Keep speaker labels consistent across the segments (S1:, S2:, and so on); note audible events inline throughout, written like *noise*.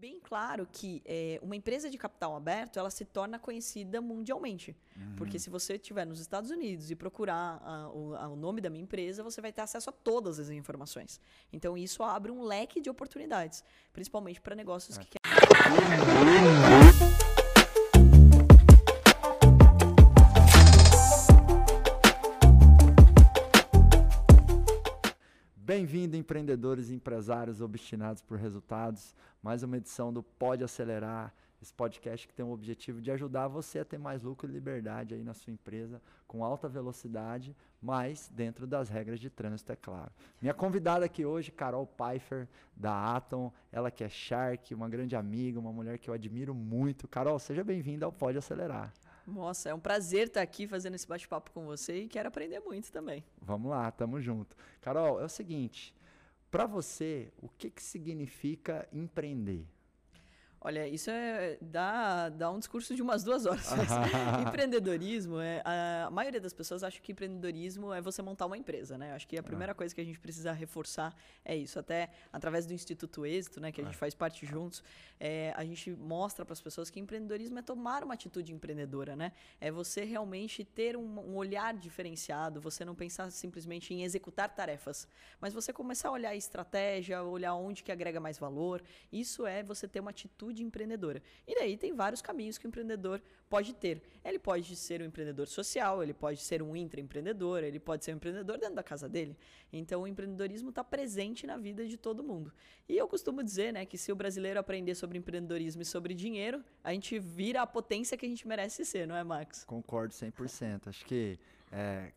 S1: bem claro que é, uma empresa de capital aberto ela se torna conhecida mundialmente. Uhum. Porque se você estiver nos Estados Unidos e procurar a, o, a, o, nome da minha empresa, você vai ter acesso a todas as informações. Então isso abre um leque de oportunidades, principalmente para negócios é. que querem.
S2: Bem-vindo, empreendedores e empresários obstinados por resultados. Mais uma edição do Pode Acelerar, esse podcast que tem o objetivo de ajudar você a ter mais lucro e liberdade aí na sua empresa, com alta velocidade, mas dentro das regras de trânsito, é claro. Minha convidada aqui hoje, Carol Pfeiffer, da Atom, ela que é Shark, uma grande amiga, uma mulher que eu admiro muito. Carol, seja bem-vinda ao Pode Acelerar.
S1: Nossa, é um prazer estar aqui fazendo esse bate-papo com você e quero aprender muito também.
S2: Vamos lá, tamo junto. Carol, é o seguinte, para você, o que, que significa empreender?
S1: Olha, isso é dá, dá um discurso de umas duas horas. *laughs* *laughs* empreendedorismo é a, maioria das pessoas acha que empreendedorismo é você montar uma empresa, né? Acho que a primeira ah. coisa que a gente precisa reforçar é isso. Até através do Instituto Êxito, né, que a gente ah. faz parte juntos, é, a gente mostra para as pessoas que empreendedorismo é tomar uma atitude empreendedora, né? É você realmente ter um, um olhar diferenciado. Você não pensar simplesmente em executar tarefas, mas você começar a olhar a estratégia, olhar onde que agrega mais valor. Isso é você ter uma atitude atitude empreendedora. E daí tem vários caminhos que o empreendedor pode ter. Ele pode ser um empreendedor social, ele pode ser um intraempreendedor, ele pode ser um empreendedor dentro da casa dele. Então o empreendedorismo está presente na vida de todo mundo. E eu costumo dizer né, que se o brasileiro aprender sobre empreendedorismo e sobre dinheiro, a gente vira a potência que a gente merece ser, não é, Max?
S2: Concordo 100%. Acho que é,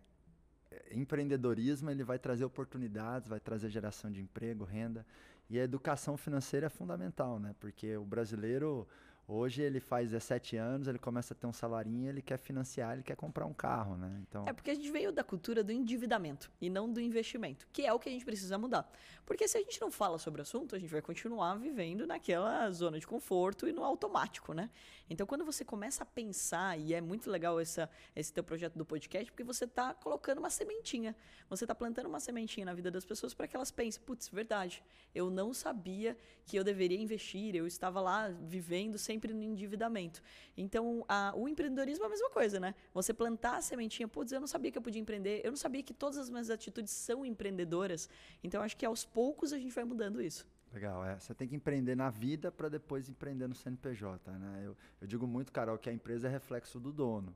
S2: empreendedorismo ele vai trazer oportunidades, vai trazer geração de emprego, renda. E a educação financeira é fundamental, né? Porque o brasileiro Hoje ele faz 17 anos, ele começa a ter um salarinho, ele quer financiar, ele quer comprar um carro, né?
S1: Então... É porque a gente veio da cultura do endividamento e não do investimento, que é o que a gente precisa mudar. Porque se a gente não fala sobre o assunto, a gente vai continuar vivendo naquela zona de conforto e no automático, né? Então quando você começa a pensar, e é muito legal essa, esse teu projeto do podcast, porque você está colocando uma sementinha, você está plantando uma sementinha na vida das pessoas para que elas pensem, putz, verdade, eu não sabia que eu deveria investir, eu estava lá vivendo sem sempre no endividamento. Então, a, o empreendedorismo é a mesma coisa, né? Você plantar a sementinha, putz, eu não sabia que eu podia empreender, eu não sabia que todas as minhas atitudes são empreendedoras. Então, acho que aos poucos a gente vai mudando isso.
S2: Legal, é. Você tem que empreender na vida para depois empreender no CNPJ, né? Eu, eu digo muito, Carol, que a empresa é reflexo do dono.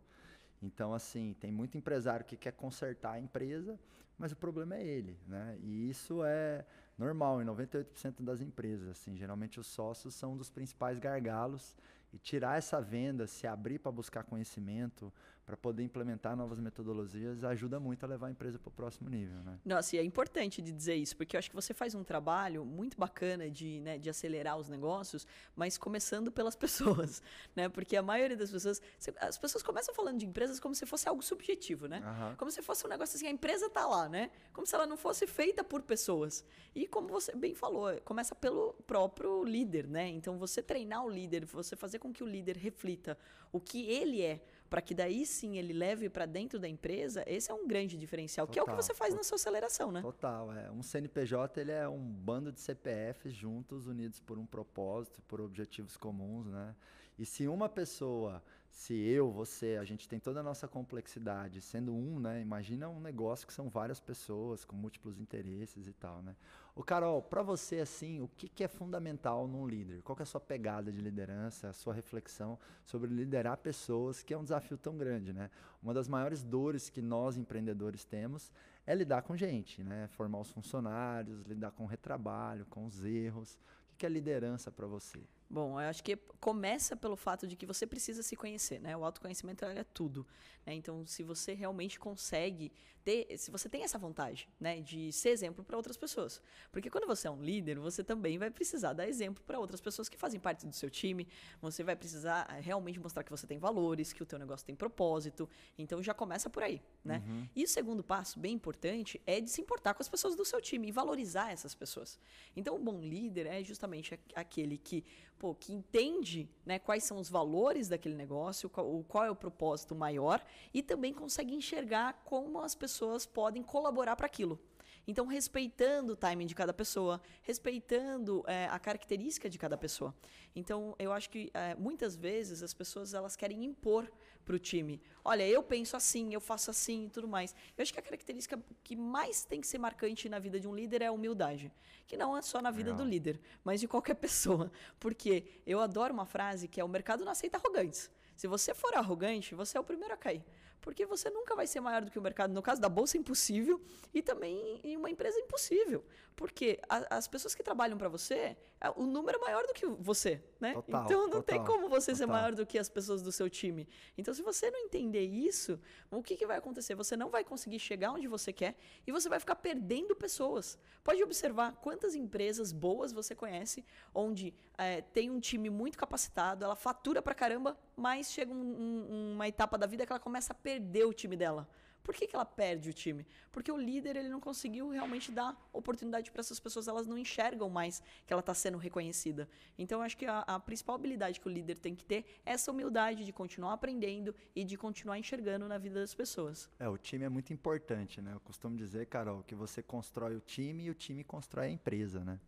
S2: Então, assim, tem muito empresário que quer consertar a empresa, mas o problema é ele, né? E isso é normal em 98% das empresas. Assim, geralmente os sócios são um dos principais gargalos e tirar essa venda, se abrir para buscar conhecimento, para poder implementar novas metodologias, ajuda muito a levar a empresa para o próximo nível. Né?
S1: Nossa, e é importante de dizer isso, porque eu acho que você faz um trabalho muito bacana de, né, de acelerar os negócios, mas começando pelas *laughs* pessoas, né? Porque a maioria das pessoas, as pessoas começam falando de empresas como se fosse algo subjetivo, né? Uhum. Como se fosse um negócio assim, a empresa está lá, né? Como se ela não fosse feita por pessoas. E como você bem falou, começa pelo próprio líder, né? Então você treinar o líder, você fazer com que o líder reflita o que ele é, para que daí sim ele leve para dentro da empresa, esse é um grande diferencial, Total, que é o que você faz na sua aceleração, né?
S2: Total, é. Um CNPJ ele é um bando de CPFs juntos, unidos por um propósito, por objetivos comuns, né? E se uma pessoa, se eu, você, a gente tem toda a nossa complexidade, sendo um, né? Imagina um negócio que são várias pessoas com múltiplos interesses e tal, né? O Carol, para você assim, o que, que é fundamental num líder? Qual é a sua pegada de liderança, a sua reflexão sobre liderar pessoas, que é um desafio tão grande, né? Uma das maiores dores que nós empreendedores temos é lidar com gente, né? Formar os funcionários, lidar com o retrabalho, com os erros. O que é liderança para você?
S1: Bom, eu acho que começa pelo fato de que você precisa se conhecer, né? O autoconhecimento é tudo. Né? Então, se você realmente consegue ter, se você tem essa vontade, né, de ser exemplo para outras pessoas, porque quando você é um líder, você também vai precisar dar exemplo para outras pessoas que fazem parte do seu time. Você vai precisar eh, realmente mostrar que você tem valores, que o teu negócio tem propósito. Então, já começa por aí, né? Uhum. E o segundo passo, bem importante, é de se importar com as pessoas do seu time e valorizar essas pessoas. Então, um bom líder é justamente aquele que pô, que entende né, quais são os valores daquele negócio, qual, qual é o propósito maior e também consegue enxergar como as pessoas podem colaborar para aquilo. Então, respeitando o timing de cada pessoa, respeitando é, a característica de cada pessoa. Então, eu acho que é, muitas vezes as pessoas elas querem impor para o time. Olha, eu penso assim, eu faço assim e tudo mais. Eu acho que a característica que mais tem que ser marcante na vida de um líder é a humildade. Que não é só na vida Legal. do líder, mas de qualquer *laughs* pessoa. Porque eu adoro uma frase que é: o mercado não aceita arrogantes. Se você for arrogante, você é o primeiro a cair porque você nunca vai ser maior do que o mercado. No caso da bolsa, é impossível, e também em uma empresa, é impossível. Porque a, as pessoas que trabalham para você, é, o número é maior do que você, né? Total, então não total, tem como você total. ser maior do que as pessoas do seu time. Então, se você não entender isso, o que, que vai acontecer? Você não vai conseguir chegar onde você quer e você vai ficar perdendo pessoas. Pode observar quantas empresas boas você conhece, onde é, tem um time muito capacitado, ela fatura pra caramba, mas chega um, um, uma etapa da vida que ela começa a perder o time dela. Por que, que ela perde o time? Porque o líder ele não conseguiu realmente dar oportunidade para essas pessoas, elas não enxergam mais que ela está sendo reconhecida. Então, acho que a, a, principal habilidade que o líder tem que ter é essa humildade de continuar aprendendo e de continuar enxergando na vida das pessoas.
S2: É, o time é muito importante, né? Eu costumo dizer, Carol, que você constrói o time e o time constrói a empresa, né?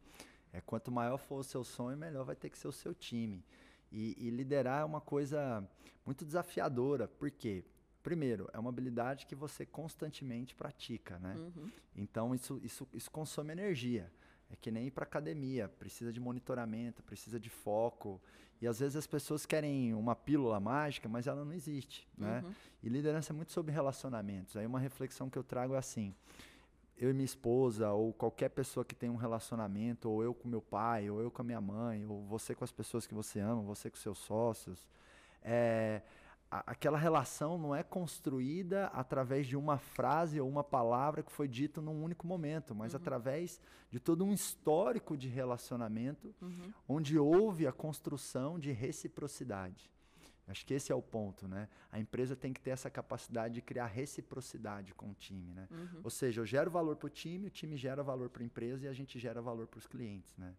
S2: É, quanto maior for o seu sonho, melhor vai ter que ser o seu time. E, e liderar é uma coisa muito desafiadora. Por quê? Primeiro, é uma habilidade que você constantemente pratica, né? Uhum. Então, isso, isso, isso consome energia. É que nem ir para academia, precisa de monitoramento, precisa de foco. E às vezes as pessoas querem uma pílula mágica, mas ela não existe, né? Uhum. E liderança é muito sobre relacionamentos. Aí uma reflexão que eu trago é assim: eu e minha esposa, ou qualquer pessoa que tem um relacionamento, ou eu com meu pai, ou eu com a minha mãe, ou você com as pessoas que você ama, você com seus sócios, é, a, aquela relação não é construída através de uma frase ou uma palavra que foi dita num único momento, mas uhum. através de todo um histórico de relacionamento uhum. onde houve a construção de reciprocidade. Acho que esse é o ponto, né? A empresa tem que ter essa capacidade de criar reciprocidade com o time, né? Uhum. Ou seja, eu gero valor para o time, o time gera valor para a empresa e a gente gera valor para os clientes, né?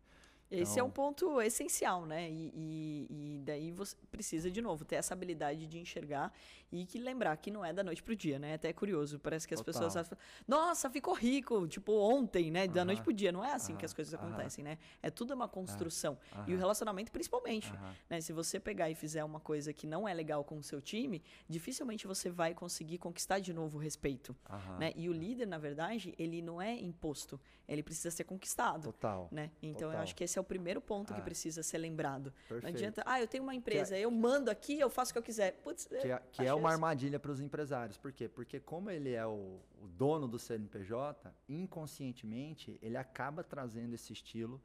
S1: Esse então... é um ponto essencial, né? E, e, e, daí você precisa, de novo, ter essa habilidade de enxergar e que lembrar que não é da noite pro dia, né? Até é curioso. Parece que as Total. pessoas acham, nossa, ficou rico, tipo, ontem, né? Da uh -huh. noite pro dia. Não é assim uh -huh. que as coisas uh -huh. acontecem, né? É tudo uma construção. E o relacionamento, principalmente. Né? Se você pegar e fizer uma coisa que não é legal com o seu time, dificilmente você vai conseguir conquistar de novo o respeito. Né? E o líder, na verdade, ele não é imposto. Ele precisa ser conquistado.
S2: Total.
S1: Né? Então,
S2: Total.
S1: eu acho que esse é o primeiro ponto ah, que precisa ser lembrado. Perfeito. Não adianta, ah, eu tenho uma empresa, é, eu mando aqui, eu faço o que eu quiser. Putz,
S2: que é, que é uma armadilha para os empresários. Por quê? Porque como ele é o, o dono do CNPJ, inconscientemente, ele acaba trazendo esse estilo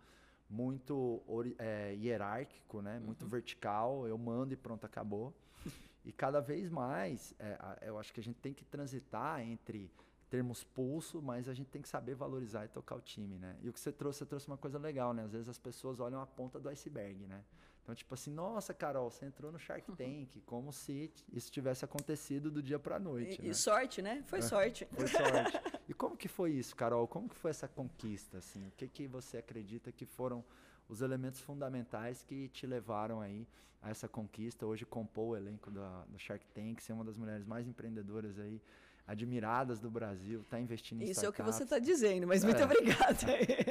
S2: muito é, hierárquico, né? Uhum. muito vertical, eu mando e pronto, acabou. *laughs* e cada vez mais, é, eu acho que a gente tem que transitar entre termos pulso, mas a gente tem que saber valorizar e tocar o time, né? E o que você trouxe, você trouxe uma coisa legal, né? Às vezes as pessoas olham a ponta do iceberg, né? Então, tipo assim, nossa, Carol, você entrou no Shark uhum. Tank, como se isso tivesse acontecido do dia para a noite.
S1: E,
S2: né? e,
S1: sorte, né? Foi é, sorte.
S2: Foi sorte. *laughs* E como que foi isso, Carol? Como que foi essa conquista, assim? O que que você acredita que foram os elementos fundamentais que te levaram aí a essa conquista? Hoje compor o elenco da, do Shark Tank, ser uma das mulheres mais empreendedoras aí admiradas do Brasil, está investindo em
S1: Isso
S2: startups.
S1: é o que você está dizendo, mas é. muito obrigada.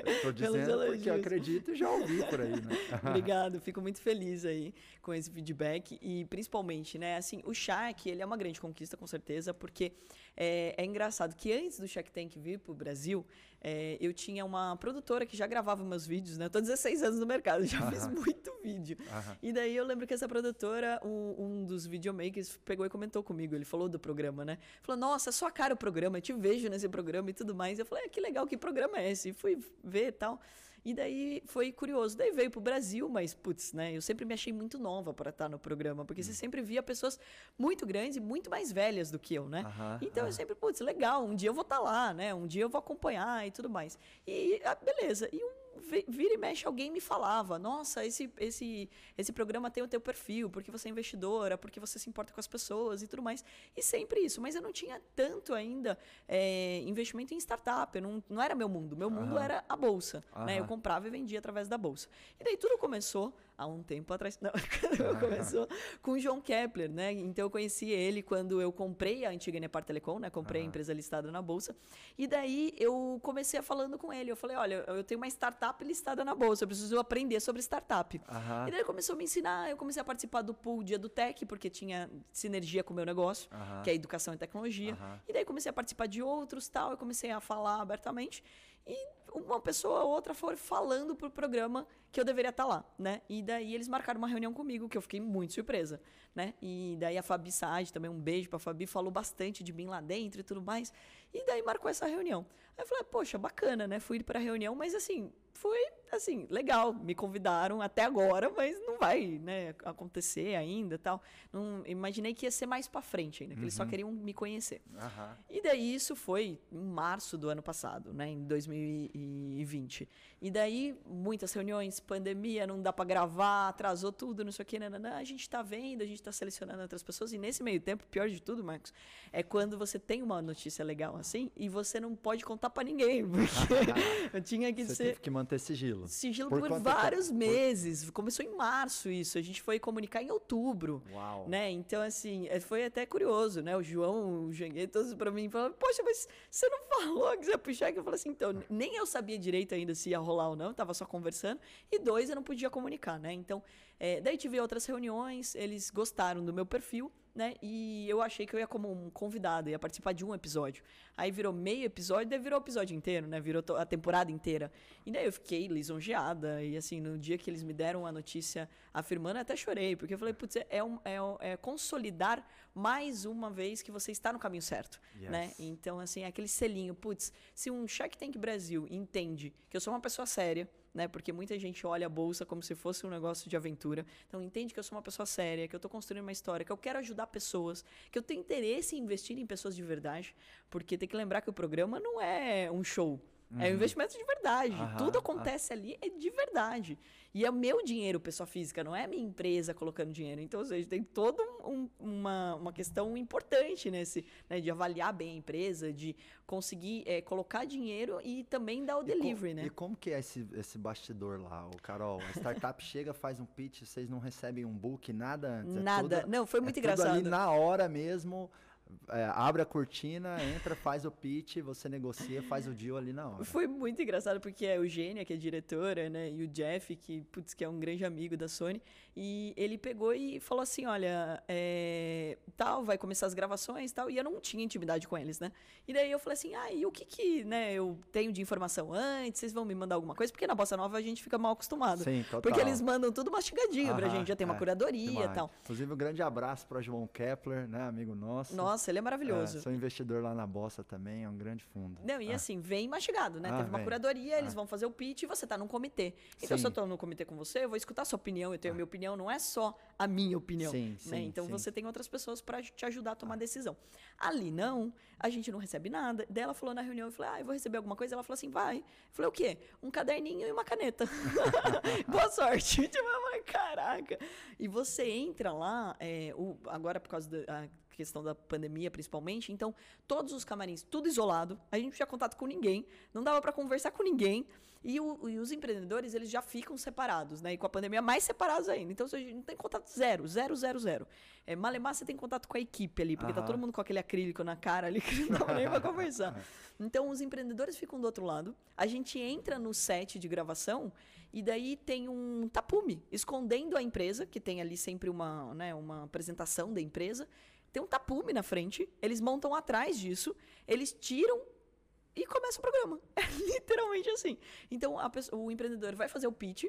S2: Estou *laughs* dizendo porque eu acredito e já ouvi por aí, né? *laughs*
S1: Obrigado, fico muito feliz aí com esse feedback e principalmente, né, assim, o Shark, ele é uma grande conquista com certeza, porque é, é engraçado que antes do Shark Tank vir para o Brasil, é, eu tinha uma produtora que já gravava meus vídeos, né? Eu tô 16 anos no mercado, já fiz muito vídeo. E daí eu lembro que essa produtora, um, um, dos videomakers, pegou e comentou comigo. Ele falou do programa, né? Falou, nossa, é sua cara o programa, eu te vejo nesse programa e tudo mais. Eu falei, ah, que legal, que programa é esse? E fui ver e tal. E daí foi curioso. Daí veio pro Brasil, mas, putz, né? Eu sempre me achei muito nova para estar no programa, porque você hum. sempre via pessoas muito grandes e muito mais velhas do que eu, né? então eu sempre, putz, legal, um dia eu vou estar tá lá, né? Um dia eu vou acompanhar e tudo mais. E ah, beleza. E um vira e mexe alguém me falava, nossa, esse, esse, esse programa tem o teu perfil, porque você é investidora, porque você se importa com as pessoas e tudo mais. E sempre isso, mas eu não tinha tanto ainda é, investimento em startup, não, não era meu mundo. Meu mundo uhum. era a bolsa. Uhum. Né? Eu comprava e vendia através da bolsa. E daí tudo começou há um tempo atrás. Não, *laughs* quando começou com o João Kepler, né? Então eu conheci ele quando eu comprei a antiga Nepar Telecom, né? Comprei a empresa listada na bolsa. E daí eu comecei a falando com ele. Eu falei: olha, eu tenho uma startup listada na bolsa, eu preciso aprender sobre startup. E daí ele começou a me ensinar, eu comecei a participar do pool Dia do Tech, porque tinha sinergia com o meu negócio, que é educação e tecnologia. E daí comecei a participar de outros tal, eu comecei a falar abertamente. E uma pessoa ou outra foi falando pro programa que eu deveria estar lá, né? E daí eles marcaram uma reunião comigo, que eu fiquei muito surpresa, né? E daí a Fabi Saad, também um beijo pra Fabi, falou bastante de mim lá dentro e tudo mais. E daí marcou essa reunião. Aí eu falei, poxa, bacana, né? Fui pra reunião, mas assim, foi assim, legal, me convidaram até agora, mas não vai, né, acontecer ainda, tal. Não imaginei que ia ser mais para frente ainda, que uhum. eles só uhum. queriam me conhecer. Uhum. E daí isso foi em março do ano passado, né, em 2020. E daí muitas reuniões, pandemia, não dá para gravar, atrasou tudo, não sei o que, nananã, a gente tá vendo, a gente tá selecionando outras pessoas e nesse meio tempo, pior de tudo, Marcos, é quando você tem uma notícia legal assim e você não pode contar para ninguém, porque *laughs* *laughs* eu tinha que
S2: você
S1: ser
S2: teve que manter sigilo.
S1: Sigilo por, por vários meses. Começou em março isso. A gente foi comunicar em outubro. Uau. Né? Então, assim, é, foi até curioso, né? O João, o Janguei, todos para mim falaram, poxa, mas você não falou que você ia puxar? Eu falei assim, então, nem eu sabia direito ainda se ia rolar ou não, tava só conversando. E dois, eu não podia comunicar, né? Então, é, daí tive outras reuniões, eles gostaram do meu perfil né? E eu achei que eu ia como um convidado, ia participar de um episódio. Aí virou meio episódio, daí virou o episódio inteiro, né? Virou a temporada inteira. E daí eu fiquei lisonjeada. E assim, no dia que eles me deram a notícia afirmando, até chorei, porque eu falei, putz, é, um, é, é consolidar mais uma vez que você está no caminho certo, yes. né? Então, assim, é aquele selinho, putz, se um Shark Tank Brasil entende que eu sou uma pessoa séria, né? Porque muita gente olha a bolsa como se fosse um negócio de aventura. Então entende que eu sou uma pessoa séria, que eu estou construindo uma história, que eu quero ajudar pessoas, que eu tenho interesse em investir em pessoas de verdade, porque tem que lembrar que o programa não é um show. Uhum. É um uhum. investimento de verdade. Uhum. Tudo acontece ali é de verdade. E é o meu dinheiro, pessoa física, não é a minha empresa colocando dinheiro. Então, ou seja, tem toda um, uma, uma questão importante nesse, né, de avaliar bem a empresa, de conseguir é, colocar dinheiro e também dar o e delivery,
S2: com,
S1: né?
S2: E como que é esse, esse bastidor lá, o Carol? A startup *laughs* chega, faz um pitch, vocês não recebem um book, nada antes?
S1: É nada. É não, foi muito
S2: é
S1: engraçado.
S2: ali na hora mesmo é, abre a cortina, entra, faz o pitch, você negocia, faz o deal ali na hora.
S1: Foi muito engraçado porque a Eugênia, que é diretora, né, e o Jeff, que, putz, que é um grande amigo da Sony, e ele pegou e falou assim, olha, é, tal, vai começar as gravações tal, e eu não tinha intimidade com eles, né? E daí eu falei assim, ah, e o que que, né, eu tenho de informação antes, vocês vão me mandar alguma coisa? Porque na Bossa Nova a gente fica mal acostumado.
S2: Sim, total.
S1: Porque eles mandam tudo mastigadinho Aham, pra gente, já tem uma é, curadoria e tal.
S2: Inclusive, um grande abraço para João Kepler, né, amigo nosso.
S1: Nossa, ele é maravilhoso. É,
S2: sou investidor lá na Bossa também, é um grande fundo.
S1: Não, e ah. assim, vem mastigado, né? Ah, Teve uma vem. curadoria, eles ah. vão fazer o pitch e você tá num comitê. Então, Sim. se eu tô no comitê com você, eu vou escutar a sua opinião, eu tenho a minha opinião, não é só a minha opinião. Sim, né? sim, então sim. você tem outras pessoas para te ajudar a tomar decisão. Ali não, a gente não recebe nada. Daí ela falou na reunião, eu falei, ah, eu vou receber alguma coisa. Ela falou assim, vai. Eu falei, o quê? Um caderninho e uma caneta. *laughs* Boa sorte. *laughs* Tipo, caraca. E você entra lá, é, o, agora por causa da questão da pandemia principalmente, então todos os camarins, tudo isolado, a gente não tinha contato com ninguém, não dava para conversar com ninguém. E, o, e, os empreendedores, eles já ficam separados, né? E com a pandemia, mais separados ainda. Então, você não tem contato zero, zero, zero, zero. É, Malemar, você tem contato com a equipe ali, porque tá todo mundo com aquele acrílico na cara ali que não dá nem pra conversar. *laughs* Então, os empreendedores ficam do outro lado. A gente entra no set de gravação e daí tem um tapume escondendo a empresa, que tem ali sempre uma, né, uma apresentação da empresa. Tem um tapume na frente, eles montam atrás disso, eles tiram e começa o programa. *laughs* É literalmente assim. Então, pessoa, o empreendedor vai fazer o pitch,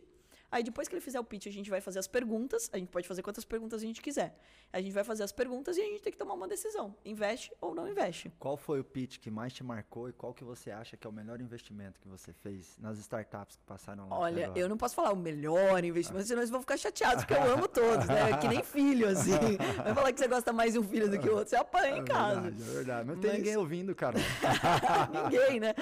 S1: Aí depois que ele fizer o pitch, a gente vai fazer as perguntas. A gente pode fazer quantas perguntas a gente quiser. A gente vai fazer as perguntas e a gente tem que tomar uma decisão. Investe ou não investe.
S2: Qual foi o pitch que mais te marcou e qual que você acha que é o melhor investimento que você fez nas startups que passaram lá?
S1: Olha, eu não posso falar o melhor investimento, senão eles vão ficar chateados, porque eu amo todos, né? É que nem filho, assim. *laughs* Vai falar que você gosta mais de um filho do que o outro, você apanha é em casa.
S2: Verdade, é verdade. Não tem Mas... ninguém ouvindo, cara. *laughs*
S1: ninguém, né?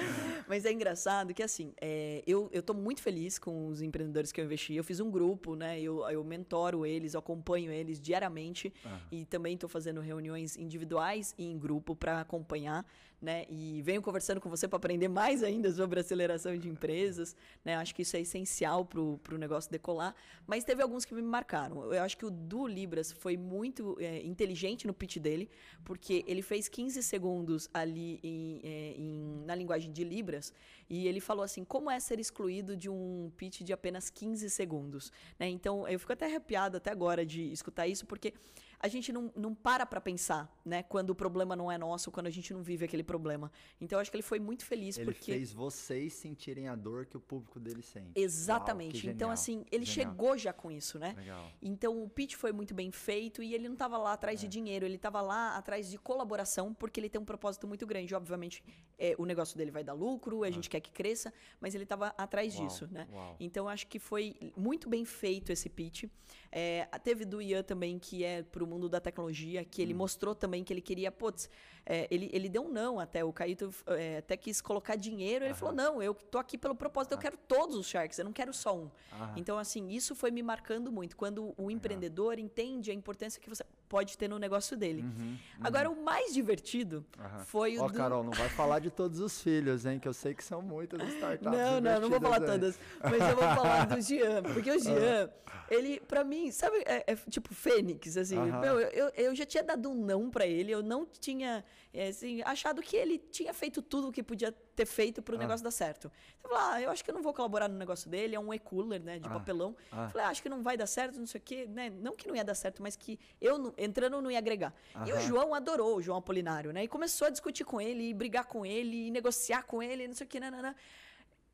S1: Mas é engraçado que, assim, é, eu, eu tô muito feliz com os empreendedores que eu investi. Eu fiz um grupo, né? Eu, eu mentoro eles, eu acompanho eles diariamente uhum. e também estou fazendo reuniões individuais e em grupo para acompanhar né? E venho conversando com você para aprender mais ainda sobre aceleração de empresas, né? Acho que isso é essencial para o negócio decolar. Mas teve alguns que me marcaram. Eu acho que o do Libras foi muito é, inteligente no pitch dele, porque ele fez 15 segundos ali em, é, em, na linguagem de Libras e ele falou assim: como é ser excluído de um pitch de apenas 15 segundos? Né? Então eu fico até arrepiado até agora de escutar isso, porque a gente não, não para para pensar, né? Quando o problema não é nosso, quando a gente não vive aquele problema. Então, eu acho que ele foi muito feliz
S2: ele
S1: porque...
S2: Ele fez vocês sentirem a dor que o público dele sente.
S1: Exatamente. Uau, então, assim, ele genial. chegou já com isso, né? Legal. Então, o pitch foi muito bem feito e ele não estava lá atrás é. de dinheiro, ele estava lá atrás de colaboração, porque ele tem um propósito muito grande. Obviamente, é, o negócio dele vai dar lucro, a ah. gente quer que cresça, mas ele estava atrás Uau. disso, né? Uau. Então, acho que foi muito bem feito esse pitch. É, teve do Ian também, que é para o mundo da tecnologia, que ele hum. mostrou também que ele queria, putz, é, ele, ele deu um não até. O Caíto é, até quis colocar dinheiro. Ele Aham. falou: não, eu tô aqui pelo propósito, eu quero todos os Sharks, eu não quero só um. Aham. Então, assim, isso foi me marcando muito. Quando o empreendedor entende a importância que você pode ter no negócio dele. Uhum, uhum. Agora, o mais divertido foi o.
S2: Ó, do... Carol, não vai *laughs* falar de todos os filhos, hein? Que eu sei que são muitas startups.
S1: Não, não, não vou falar aí. todas. Mas eu vou falar do Jean. Porque o *laughs* Jean, ele, pra mim, sabe, é, é tipo Fênix, assim. Meu, eu, eu já tinha dado um não pra ele, eu não tinha é, assim, achado que ele tinha feito tudo o que podia ter feito para o ah. negócio dar certo. Você fala, ah, eu acho que eu não vou colaborar no negócio dele, é um e-cooler, né, de ah. papelão. Ah. Falei, ah, acho que não vai dar certo, não sei o quê, né? Não que não ia dar certo, mas que eu entrando não ia agregar. Aham. E o João adorou o João Apolinário, né? E começou a discutir com ele, brigar com ele, negociar com ele, não sei o quê, nanana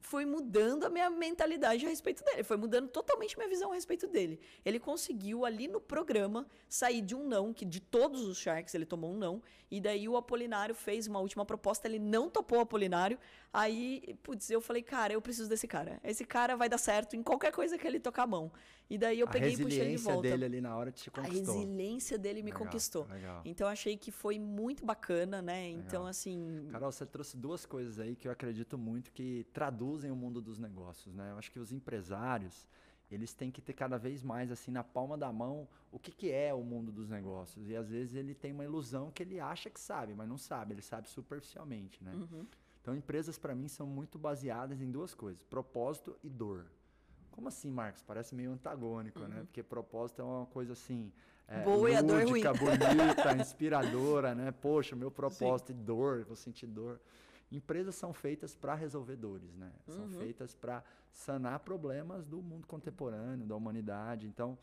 S1: foi mudando a minha mentalidade a respeito dele, foi mudando totalmente minha visão a respeito dele. Ele conseguiu ali no programa sair de um não, que de todos os Sharks ele tomou um não, e daí o Apolinário fez uma última proposta, ele não topou o Apolinário. Aí, putz, eu falei, cara, eu preciso desse cara. Esse cara vai dar certo em qualquer coisa que ele tocar a mão. E daí eu a peguei e puxei ele de volta.
S2: A resiliência dele ali na hora te conquistou.
S1: A resiliência dele me legal, conquistou. Legal. Então achei que foi muito bacana, né? Legal. Então, assim.
S2: Carol, você trouxe duas coisas aí que eu acredito muito que traduzem o mundo dos negócios, né? Eu acho que os empresários eles têm que ter cada vez mais assim na palma da mão o que, que é o mundo dos negócios e às vezes ele tem uma ilusão que ele acha que sabe mas não sabe ele sabe superficialmente né uhum. Então empresas para mim são muito baseadas em duas coisas propósito e dor como assim, Marcos? Parece meio antagônico, né? uhum. né? Porque propósito é uma coisa assim. É,
S1: Boa e a dor ruim.
S2: bonita, *laughs* inspiradora, né? Poxa, meu propósito Sim. e dor, vou sentir dor. Empresas são feitas para resolver dores, né? Uhum. São feitas para sanar problemas do mundo contemporâneo, da humanidade. Então,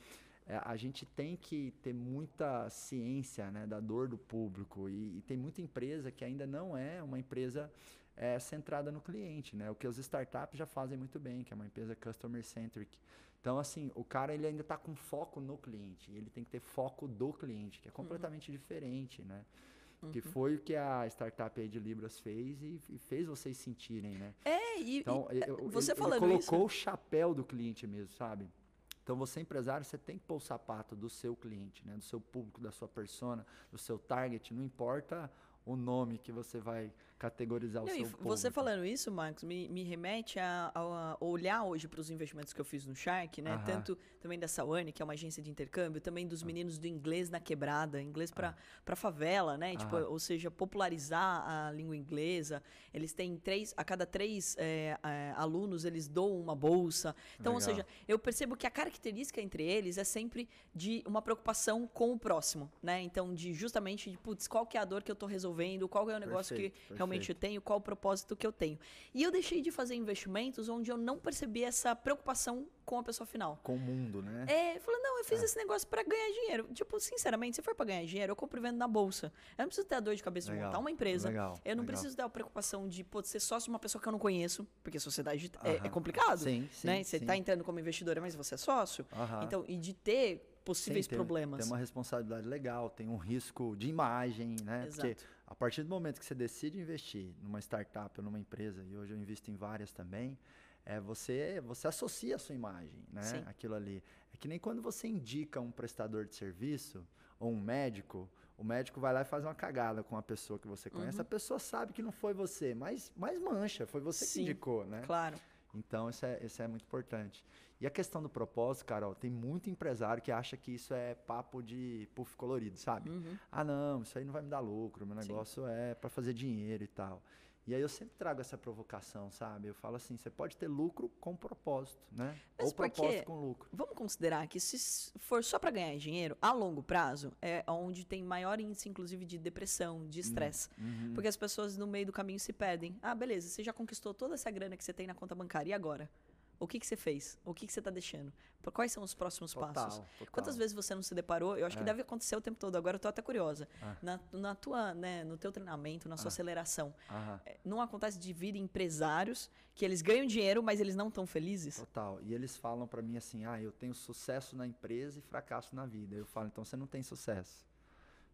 S2: é, a gente tem que ter muita ciência né, da dor do público. E, e tem muita empresa que ainda não é uma empresa é, centrada no cliente, né? O que os startups já fazem muito bem, que é uma empresa customer centric. Então, assim, o cara ele ainda está com foco no cliente. Ele tem que ter foco do cliente, que é completamente uhum. diferente, né? Uhum. Que foi o que a startup aí de Libras fez e, e fez vocês sentirem, né?
S1: É, e, então,
S2: e, eu, você ele, falando ele colocou isso. o chapéu do cliente mesmo, sabe? Então, você empresário, você tem que pôr o sapato do seu cliente, né? Do seu público, da sua persona, do seu target. Não importa o nome que você vai categorizar o Não, seu público.
S1: Você falando isso, Marcos, me, me remete a, a, olhar hoje para os investimentos que eu fiz no Shark, né? Aham. Tanto também da Sawane, que é uma agência de intercâmbio, também dos ah. meninos do inglês na quebrada, inglês para ah. favela, né? Tipo, ou seja, popularizar a língua inglesa. Eles têm três, a cada três é, é, alunos eles dão uma bolsa. Então, Legal. ou seja, eu percebo que a característica entre eles é sempre de uma preocupação com o próximo, né? Então, de justamente, de, putz, qual que é a dor que eu estou resolvendo, qual é o negócio perfeito, que perfeito. Realmente eu tenho, qual o propósito que eu tenho. E eu deixei de fazer investimentos onde eu não percebi essa preocupação com a pessoa final.
S2: Com o mundo, né?
S1: É, falou, não, eu fiz é. esse negócio para ganhar dinheiro. Tipo, sinceramente, se for para ganhar dinheiro, eu compro e vendo na bolsa. Eu não preciso ter a dor de cabeça legal. de montar uma empresa. Legal. Eu não legal. preciso ter a preocupação de, pô, ser sócio de uma pessoa que eu não conheço, porque sociedade uh -huh. é, é, complicado. Sim, sim. Né? Você está entrando como investidora, mas você é sócio. Uh -huh. Então, e de ter possíveis
S2: Sim, tem,
S1: problemas.
S2: Tem uma responsabilidade legal, tem um risco de imagem, né? Exato. Porque a partir do momento que você decide investir numa startup ou numa empresa, e hoje eu invisto em várias também, é, você, você associa a sua imagem, né? Sim. Aquilo ali. É que nem quando você indica um prestador de serviço ou um médico, o médico vai lá e faz uma cagada com a pessoa que você conhece, uhum. a pessoa sabe que não foi você, mas, mas mancha, foi você Sim, que indicou, né?
S1: Claro.
S2: Então, isso é, isso é muito importante. E a questão do propósito, Carol, tem muito empresário que acha que isso é papo de puff colorido, sabe?
S1: Uhum.
S2: Ah, não, isso aí não vai me dar lucro, meu
S1: Sim.
S2: negócio é para fazer dinheiro e tal. E aí eu sempre trago essa provocação, sabe? Eu falo assim, você pode ter lucro com propósito, né?
S1: Mas
S2: Ou propósito com lucro.
S1: Vamos considerar que se for só para ganhar dinheiro, a longo prazo, é onde tem maior índice, inclusive, de depressão, de estresse.
S2: Uhum.
S1: Porque as pessoas no meio do caminho se perdem. Ah, beleza, você já conquistou toda essa grana que você tem na conta bancária. E agora? O que, que você fez? O que, que você está deixando? Quais são os próximos
S2: Total,
S1: passos?
S2: total.
S1: Quantas vezes você não se deparou? Eu acho que
S2: É.
S1: deve acontecer o tempo todo. Agora eu tô até curiosa.
S2: Ah.
S1: Na, na tua, né, no teu treinamento, na sua
S2: Ah.
S1: aceleração, é, não acontece de vir empresários que eles ganham dinheiro, mas eles não estão felizes?
S2: Total. E eles falam pra mim assim: ah, eu tenho sucesso na empresa e fracasso na vida. Eu falo, então você não tem sucesso.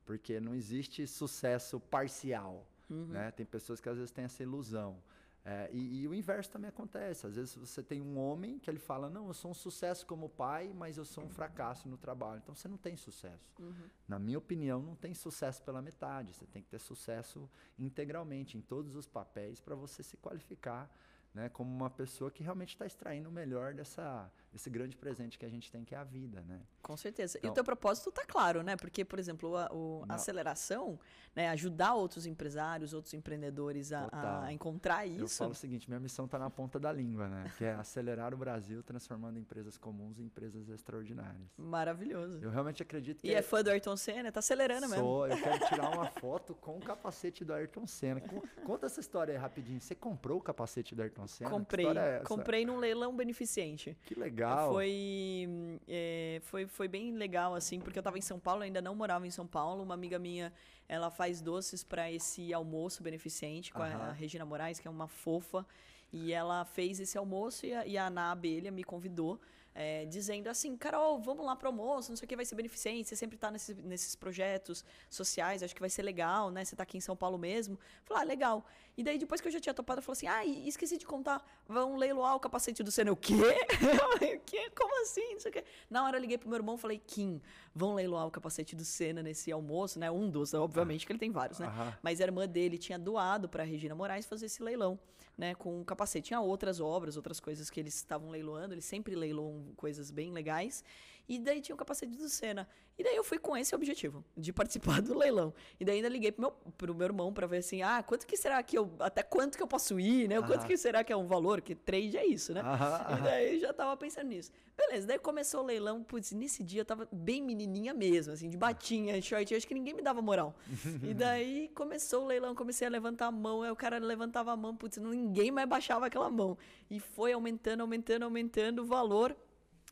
S2: Porque não existe sucesso parcial.
S1: Uhum.
S2: Né? Tem pessoas que às vezes têm essa ilusão. É, e, e o inverso também acontece. Às vezes você tem um homem que ele fala: não, eu sou um sucesso como pai, mas eu sou um fracasso no trabalho. Então você não tem sucesso.
S1: Uhum.
S2: Na minha opinião, não tem sucesso pela metade. Você tem que ter sucesso integralmente em todos os papéis para você se qualificar né, como uma pessoa que realmente está extraindo o melhor dessa, desse grande presente que a gente tem, que é a vida. Né?
S1: Com certeza. e
S2: Então-
S1: o teu propósito tá claro, né? Porque, por exemplo, a, o- a aceleração, né? Ajudar outros empresários, outros empreendedores a,
S2: Total.
S1: a encontrar
S2: Eu
S1: isso.
S2: falo o seguinte: minha missão está na ponta da língua, né? que é acelerar o Brasil, transformando empresas comuns em empresas extraordinárias.
S1: Maravilhoso.
S2: Eu realmente acredito que.
S1: E é fã do Ayrton Senna, tá acelerando mesmo.
S2: Sou, eu quero tirar uma foto com o capacete do Ayrton Senna. Con- Conta essa história aí rapidinho. Você comprou o capacete do Ayrton Senna?
S1: Comprei.
S2: é?
S1: Comprei num leilão beneficente.
S2: Que legal.
S1: Foi, hum, é, foi, foi bem legal, assim, porque eu tava em São Paulo, ainda não morava em São Paulo. Uma amiga minha, ela faz doces para esse almoço beneficente com a. Regina Moraes, que é uma fofa. E ela fez esse almoço e a, e a Ana Abelha me convidou, é, dizendo assim, Carol, vamos lá pro almoço, não sei o que, vai ser beneficente, você sempre tá nesse- nesses projetos sociais, acho que vai ser legal, né? Você tá aqui em São Paulo mesmo. Falei, ah, legal. E daí, depois que eu já tinha topado, eu falei assim, ah, esqueci de contar, vão leiloar o capacete do Senna. O quê? *laughs* O quê? Como assim? Não sei o quê. Na hora eu liguei pro meu irmão e falei, Kim, vão leiloar o capacete do Senna nesse almoço, né? Um dos, obviamente que ele tem vários, né? Mas a irmã dele tinha doado para Regina Moraes fazer esse leilão, né, com o capacete. Tinha outras obras, outras coisas que eles estavam leiloando, eles sempre leiloam coisas bem legais. E daí tinha o capacete do Senna. E daí eu fui com esse objetivo, de participar do leilão. E daí ainda liguei pro meu, pro meu irmão para ver assim, ah, quanto que será que eu, até quanto que eu posso ir, né? Quanto
S2: Aham.
S1: que será que é um valor? Que trade é isso, né?
S2: Aham,
S1: E daí já tava pensando nisso. Beleza, daí começou o leilão, putz, nesse dia eu tava bem menininha mesmo, assim, de batinha, short, acho que ninguém me dava moral. *laughs* e daí começou o leilão, comecei a levantar a mão, aí o cara levantava a mão, putz, ninguém mais baixava aquela mão. E foi aumentando, aumentando, aumentando o valor.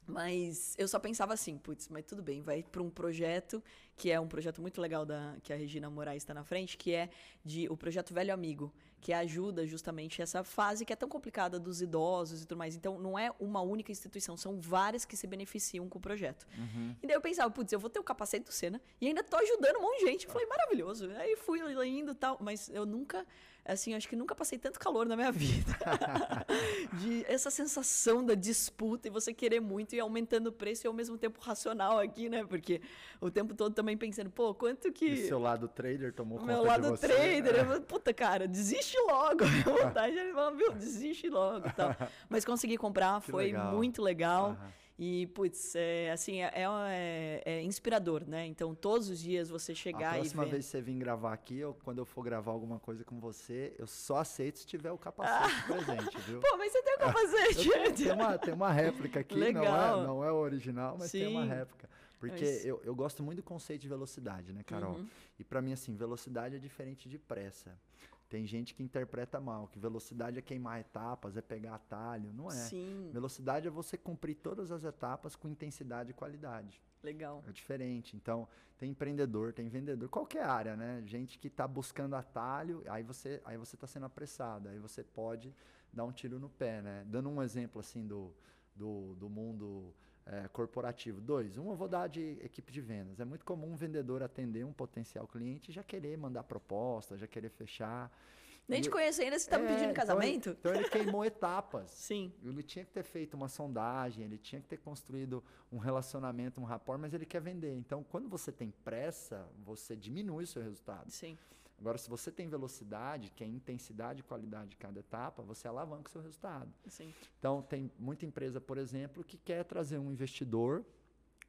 S1: Mas eu só pensava assim, putz, mas tudo bem, vai para um projeto que é um projeto muito legal da que a Regina Moraes está na frente, que é de o projeto Velho Amigo, que ajuda justamente essa fase que é tão complicada dos idosos e tudo mais. Então não é uma única instituição, são várias que se beneficiam com o projeto.
S2: Uhum.
S1: E daí eu pensava, putz, eu vou ter o capacete do Senna e ainda tô ajudando um monte de gente. Eu falei, maravilhoso. Aí fui indo e tal, mas eu nunca, assim, acho que nunca passei tanto calor na minha vida. *laughs* de essa sensação da disputa e você querer muito e aumentando o preço e ao mesmo tempo racional aqui, né? Porque o tempo todo também pensando, pô, quanto que.
S2: E seu lado trader tomou conta
S1: meu lado
S2: você?
S1: trader,
S2: É.
S1: eu *laughs* puta, cara, desiste logo. *laughs* A vontade de falar, viu, desiste logo tal. Mas consegui comprar,
S2: Que
S1: foi
S2: legal.
S1: muito legal.
S2: Aham.
S1: E, putz, é, assim, é, é, é inspirador, né? Então, todos os dias você
S2: A
S1: chegar e
S2: próxima
S1: ver.
S2: vez que você vir gravar aqui, eu, quando eu for gravar alguma coisa com você, eu só aceito se tiver o capacete presente, *laughs* viu?
S1: Pô, mas você tem o capacete.
S2: tenho- tem, uma, tem uma réplica aqui, não
S1: Legal.
S2: é, não é o original, mas tem uma
S1: Sim.
S2: réplica. Porque
S1: Mas-
S2: eu, eu gosto muito do conceito de velocidade, né, Carol?
S1: Uhum.
S2: E pra mim, assim, velocidade é diferente de pressa. Tem gente que interpreta mal, que velocidade é queimar etapas, é pegar atalho. Não é.
S1: Sim,
S2: Velocidade é você cumprir todas as etapas com intensidade e qualidade.
S1: legal.
S2: É diferente. Então, tem empreendedor, tem vendedor, qualquer área, né? Gente que está buscando atalho, aí você aí você está sendo apressado, aí você pode dar um tiro no pé, né? Dando um exemplo assim do, do, do mundo eh, corporativo. Dois, um eu vou dar de equipe de vendas. É muito comum um vendedor atender um potencial cliente e já querer mandar proposta, já querer fechar.
S1: Nem
S2: E-
S1: te conheço ainda, você tá me
S2: É,
S1: pedindo
S2: então ele-
S1: casamento?
S2: Então ele, queimou etapas. *laughs*
S1: Sim,
S2: Ele tinha que ter feito uma sondagem, ele tinha que ter construído um relacionamento, um rapport, mas ele quer vender. Então, quando você tem pressa, você diminui o seu resultado.
S1: sim.
S2: Agora, se você tem velocidade, que é intensidade e qualidade de cada etapa, você alavanca o seu resultado.
S1: Sim.
S2: Então, tem muita empresa, por exemplo, que quer trazer um investidor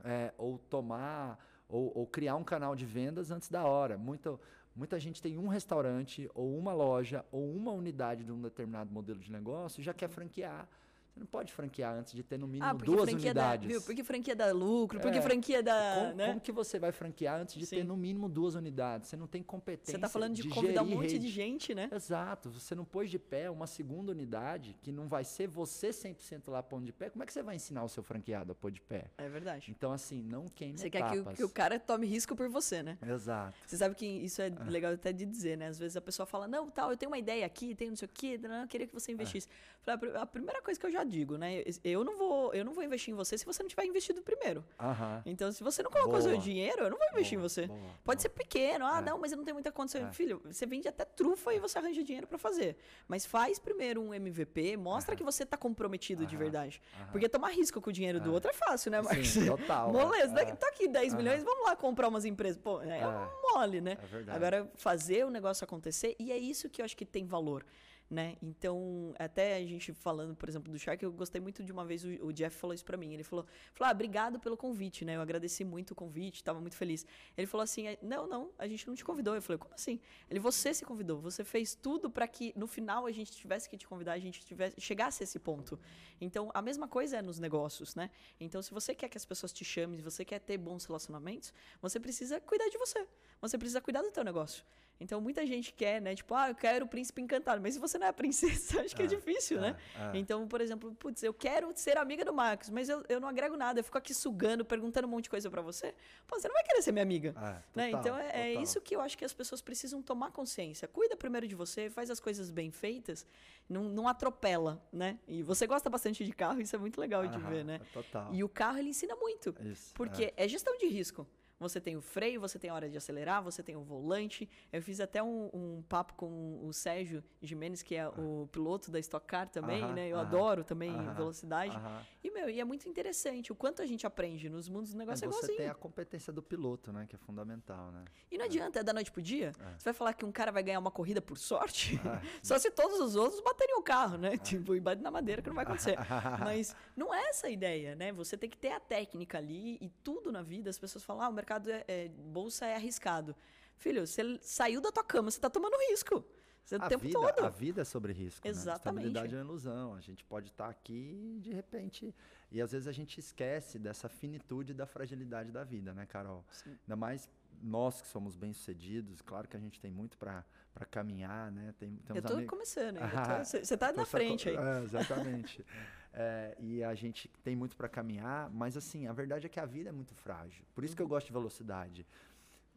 S2: é, ou tomar ou, ou, criar um canal de vendas antes da hora. Muita, muita gente tem um restaurante ou uma loja ou uma unidade de um determinado modelo de negócio e já quer franquear. Você não pode franquear antes de ter no mínimo
S1: ah,
S2: duas unidades.
S1: Dá, viu? Porque franquia dá lucro, porque é, franquia dá.
S2: Como,
S1: né?
S2: como, que você vai franquear antes de Sim. ter no mínimo duas unidades? Você não tem competência. Você está
S1: falando de,
S2: de
S1: convidar um monte
S2: rede.
S1: de gente, né?
S2: Exato. Você não pôs de pé uma segunda unidade que não vai ser você 100% lá pondo de pé. Como é que você vai ensinar o seu franqueado a pôr de pé?
S1: É verdade.
S2: Então, assim, não queime
S1: Você
S2: etapas.
S1: quer que o, que o, cara tome risco por você, né?
S2: Exato.
S1: Você sabe que isso é ah. legal até de dizer, né? Às vezes a pessoa fala, não, tal, eu tenho uma ideia aqui, tenho não sei o quê, não, eu queria que você investisse. Ah. A primeira coisa que eu já digo, né? Eu não vou, eu não vou investir em você se você não tiver investido primeiro.
S2: Aham.
S1: Então, se você não colocou
S2: Boa.
S1: seu dinheiro, eu não vou investir
S2: Boa,
S1: em você.
S2: boa,
S1: Pode ser pequeno, ah,
S2: É.
S1: não, mas eu não tenho muita condição.
S2: É.
S1: Filho, você vende até trufa e você arranja dinheiro pra fazer. Mas faz primeiro um MVP, mostra
S2: Aham.
S1: que você tá comprometido de
S2: Aham.
S1: verdade. Porque tomar risco com o dinheiro do
S2: É.
S1: outro é fácil, né, Marcos?
S2: Sim, total.
S1: Moleza,
S2: é.
S1: tá aqui 10
S2: Aham.
S1: milhões, vamos lá comprar umas empresas. Pô, é,
S2: É.
S1: mole, né?
S2: É verdade.
S1: Agora, fazer o negócio acontecer, e é isso que eu acho que tem valor. Né? Então, até a gente falando, por exemplo, do Shark, eu gostei muito de uma vez, o, o Jeff falou isso pra mim. Ele falou, falou ah, obrigado pelo convite, né? Eu agradeci muito o convite, tava muito feliz. Ele falou assim, não, não, a gente não te convidou. Eu falei, como assim? Ele, você se convidou, você fez tudo para que no final a gente tivesse que te convidar, a gente tivesse, chegasse a esse ponto. Então, a mesma coisa é nos negócios, né? Então, se você quer que as pessoas te chamem, se você quer ter bons relacionamentos, você precisa cuidar de você. Você precisa cuidar do teu negócio. Então, muita gente quer, né? Tipo, ah, eu quero o príncipe encantado. Mas se você não é a princesa, *laughs* acho que é,
S2: É,
S1: difícil,
S2: é,
S1: né?
S2: é.
S1: Então, por exemplo, putz, eu quero ser amiga do Marcos, mas eu, eu não agrego nada. Eu fico aqui sugando, perguntando um monte de coisa pra você. Pô, você não vai querer ser minha amiga.
S2: É,
S1: né?
S2: total,
S1: Então, é, isso que eu acho que as pessoas precisam tomar consciência. Cuida primeiro de você, faz as coisas bem feitas, não, não atropela, né? E você gosta bastante de carro, isso é muito legal de
S2: Aham,
S1: ver, né?
S2: Total.
S1: E o carro, ele ensina muito.
S2: Isso,
S1: Porque é. gestão de risco. Você tem o freio, você tem a hora de acelerar, você tem o volante. Eu fiz até um, um papo com o Sérgio Jimenez, que é o piloto da Stock Car também,
S2: Aham,
S1: né? Eu
S2: aham,
S1: adoro também velocidade. E, meu, e é muito interessante o quanto a gente aprende nos mundos do negócio é
S2: Mas você
S1: igualzinho.
S2: tem a competência do piloto, né? Que é fundamental, né?
S1: E não adianta, é da noite pro dia.
S2: É.
S1: Você vai falar que um cara vai ganhar uma corrida por sorte?
S2: É. *laughs*
S1: Só se todos os outros baterem o carro, né? Tipo, e bate na madeira que não vai acontecer. *laughs* Mas não é essa a ideia, né? Você tem que ter a técnica ali e tudo na vida. As pessoas falam, ah, o mercado é, é- bolsa é arriscado. Filho, você saiu da tua cama, você tá tomando risco. Você,
S2: a
S1: tempo
S2: vida,
S1: todo.
S2: A vida é sobre risco. Né?
S1: Exatamente.
S2: Estabilidade é uma ilusão. A gente pode estar aqui e de repente. E às vezes a gente esquece dessa finitude da fragilidade da vida, né, Carol?
S1: Sim.
S2: Ainda mais nós que somos bem-sucedidos. Claro que a gente tem muito para caminhar, né? Tem,
S1: Eu
S2: temos amigos-
S1: começando. eu
S2: Ah,
S1: tô- *laughs* Você tá
S2: Tô
S1: na frente aí.
S2: É, exatamente. *laughs* É, e a gente tem muito para caminhar, mas assim, a verdade é que a vida é muito frágil. Por isso que eu
S1: Uhum.
S2: gosto de velocidade.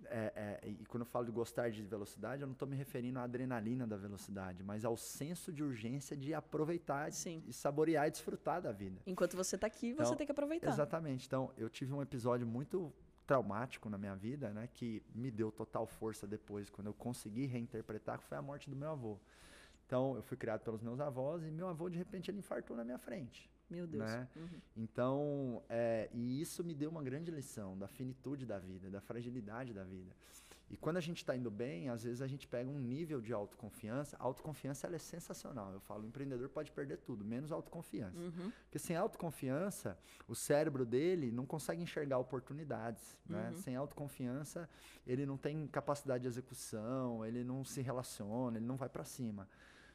S2: É, é, e quando eu falo de gostar de velocidade, eu não estou me referindo à adrenalina da velocidade, mas ao senso de urgência de aproveitar
S1: Sim.
S2: e saborear e desfrutar da vida.
S1: Enquanto você tá aqui, você
S2: Então,
S1: tem que aproveitar.
S2: Exatamente. Então, eu tive um episódio muito traumático na minha vida, né, que me deu total força depois, quando eu consegui reinterpretar, que foi a morte do meu avô. Então, eu fui criado pelos meus avós e meu avô, de repente, ele infartou na minha frente.
S1: Meu Deus.
S2: né?
S1: Uhum.
S2: Então, é, e isso me deu uma grande lição da finitude da vida, da fragilidade da vida. E quando a gente está indo bem, às vezes a gente pega um nível de autoconfiança. A autoconfiança ela é sensacional. Eu falo, o empreendedor pode perder tudo, menos autoconfiança.
S1: Uhum.
S2: Porque sem autoconfiança, o cérebro dele não consegue enxergar oportunidades. Né?
S1: Uhum.
S2: Sem autoconfiança, ele não tem capacidade de execução, ele não se relaciona, ele não vai para cima.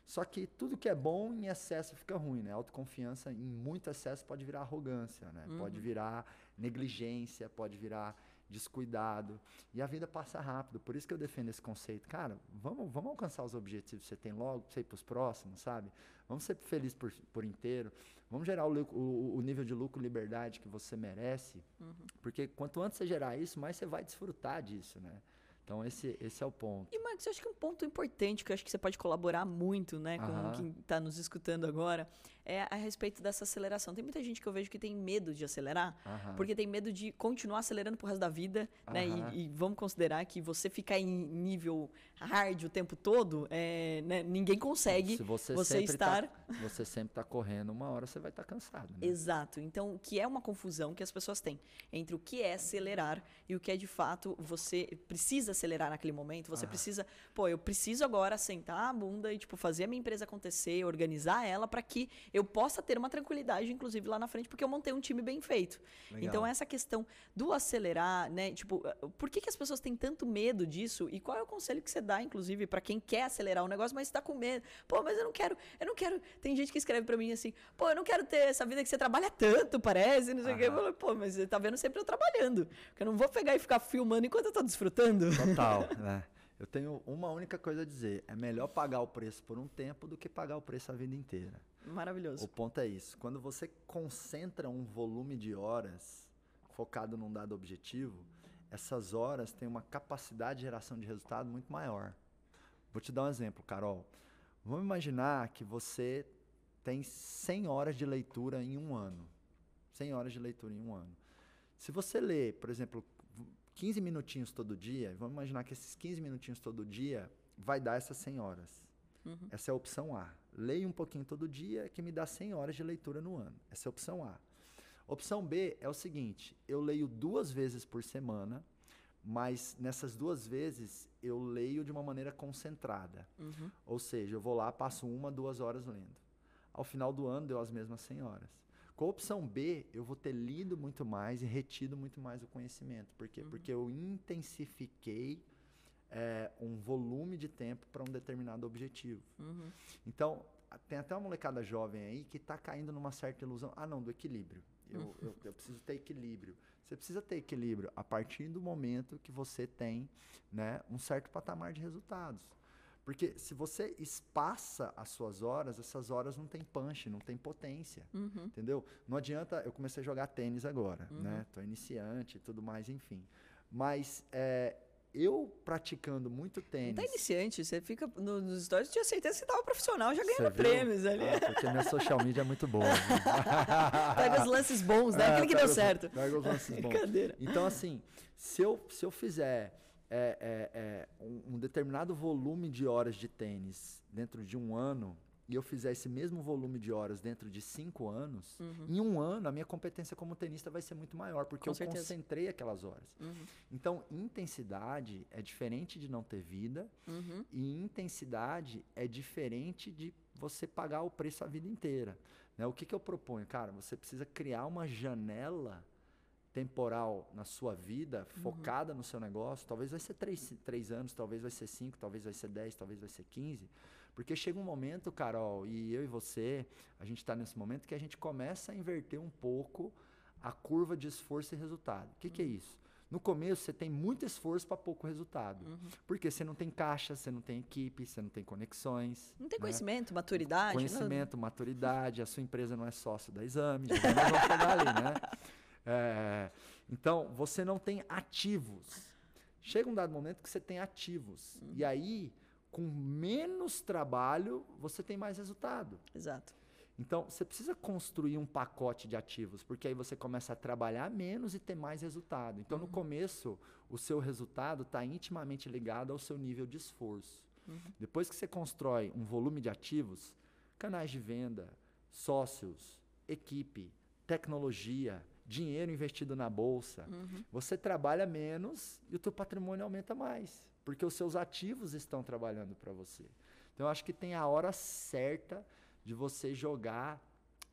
S2: Só que tudo que é bom em excesso fica ruim, né? Autoconfiança em muito excesso pode virar arrogância, né? Pode
S1: Uhum.
S2: virar negligência, pode virar descuidado. E a vida passa rápido. Por isso que eu defendo esse conceito. Cara, vamos, vamos alcançar os objetivos que você tem logo, pra você ir para os próximos, sabe? Vamos ser felizes por, por inteiro. Vamos gerar o, o, o nível de lucro e liberdade que você merece.
S1: Uhum.
S2: Porque quanto antes você gerar isso, mais você vai desfrutar disso, né? Então esse, esse é o ponto.
S1: E, Marcos, eu acho que um ponto importante que eu acho que você pode colaborar muito, né, com
S2: Aham.
S1: quem está nos escutando agora, é a respeito dessa aceleração. Tem muita gente que eu vejo que tem medo de acelerar,
S2: Aham.
S1: porque tem medo de continuar acelerando pro resto da vida, né?
S2: Aham.
S1: E, e vamos considerar que você ficar em nível hard o tempo todo, é, né, ninguém consegue
S2: Se você,
S1: você
S2: sempre
S1: estar.
S2: Tá, você sempre tá correndo, uma hora você vai estar cansado. Né?
S1: Exato. Então, o que é uma confusão que as pessoas têm entre o que é acelerar e o que é de fato você precisa acelerar naquele momento, você precisa, pô, eu preciso agora sentar a bunda e tipo fazer a minha empresa acontecer, organizar ela para que eu possa ter uma tranquilidade inclusive lá na frente, porque eu montei um time bem feito.
S2: Legal.
S1: Então essa questão do acelerar, né, tipo, por que, que as pessoas têm tanto medo disso e qual é o conselho que você dá inclusive para quem quer acelerar o negócio, mas está com medo? Pô, mas eu não quero, eu não quero. Tem gente que escreve para mim assim, pô, eu não quero ter essa vida que você trabalha tanto, parece, não sei o quê. Eu falo, pô, mas você tá vendo sempre eu trabalhando. Porque eu não vou pegar e ficar filmando enquanto eu tô desfrutando.
S2: Total, *laughs* né? Eu tenho uma única coisa a dizer: é melhor pagar o preço por um tempo do que pagar o preço a vida inteira.
S1: Maravilhoso.
S2: O ponto é isso. Quando você concentra um volume de horas focado num dado objetivo, essas horas têm uma capacidade de geração de resultado muito maior. Vou te dar um exemplo, Carol. Vamos imaginar que você tem 100 horas de leitura em um ano. 100 horas de leitura em um ano. Se você lê, por exemplo, 15 minutinhos todo dia, vamos imaginar que esses 15 minutinhos todo dia vai dar essas 100 horas. Uhum. Essa é a opção A. Leio um pouquinho todo dia, que me dá 100 horas de leitura no ano. Essa é a opção A. Opção B é o seguinte: eu leio duas vezes por semana, mas nessas duas vezes eu leio de uma maneira concentrada. Uhum. Ou seja, eu vou lá, passo uma, duas horas lendo. Ao final do ano, deu as mesmas 100 horas. Com a opção B, eu vou ter lido muito mais e retido muito mais o conhecimento. Por quê? Uhum. Porque eu intensifiquei é, um volume de tempo para um determinado objetivo. Uhum. Então, tem até uma molecada jovem aí que está caindo numa certa ilusão. Ah, não, do equilíbrio. Eu, uhum. eu, eu, preciso ter equilíbrio. Você precisa ter equilíbrio a partir do momento que você tem né, um certo patamar de resultados. Porque se você espaça as suas horas, essas horas não tem punch, não tem potência. Uhum. Entendeu? Não adianta. Eu comecei a jogar tênis agora, uhum. né? Tô iniciante e tudo mais, enfim. Mas é, eu praticando muito tênis.
S1: Não tá iniciante, você fica no, nos stories, eu tinha certeza que você tava profissional, já ganhando prêmios ali.
S2: Ah, porque minha social media é muito boa. Né? *laughs*
S1: pega os lances bons, né? É, Aquele que deu certo.
S2: Pega os lances bons. Então, assim, se eu, se eu fizer é, é, é um, um, determinado volume de horas de tênis dentro de um ano e eu fizer esse mesmo volume de horas dentro de cinco anos, uhum. em um ano a minha competência como tenista vai ser muito maior, porque Com eu certeza. concentrei aquelas horas. Uhum. Então, intensidade é diferente de não ter vida, uhum. e intensidade é diferente de você pagar o preço a vida inteira. Né? O que, que eu proponho? Cara, você precisa criar uma janela temporal na sua vida, uhum. focada no seu negócio, talvez vai ser três, três anos, talvez vai ser cinco, talvez vai ser dez, talvez vai ser quinze. Porque chega um momento, Carol, e eu e você, a gente está nesse momento que a gente começa a inverter um pouco a curva de esforço e resultado. O que, que é uhum. isso? No começo, você tem muito esforço para pouco resultado. Uhum. Porque você não tem caixa, você não tem equipe, você não tem conexões.
S1: Não tem né? conhecimento, maturidade.
S2: Conhecimento, não... maturidade. A sua empresa não é sócio da exame. Já vamos chegar ali, né? *laughs* É, então, você não tem ativos. Chega um dado momento que você tem ativos. Uhum. E aí, com menos trabalho, você tem mais resultado.
S1: Exato.
S2: Então, você precisa construir um pacote de ativos, porque aí você começa a trabalhar menos e ter mais resultado. Então, uhum. no começo, o seu resultado está intimamente ligado ao seu nível de esforço. Uhum. Depois que você constrói um volume de ativos, canais de venda, sócios, equipe, tecnologia, dinheiro investido na bolsa, uhum. você trabalha menos e o teu patrimônio aumenta mais, porque os seus ativos estão trabalhando para você. Então eu acho que tem a hora certa de você jogar,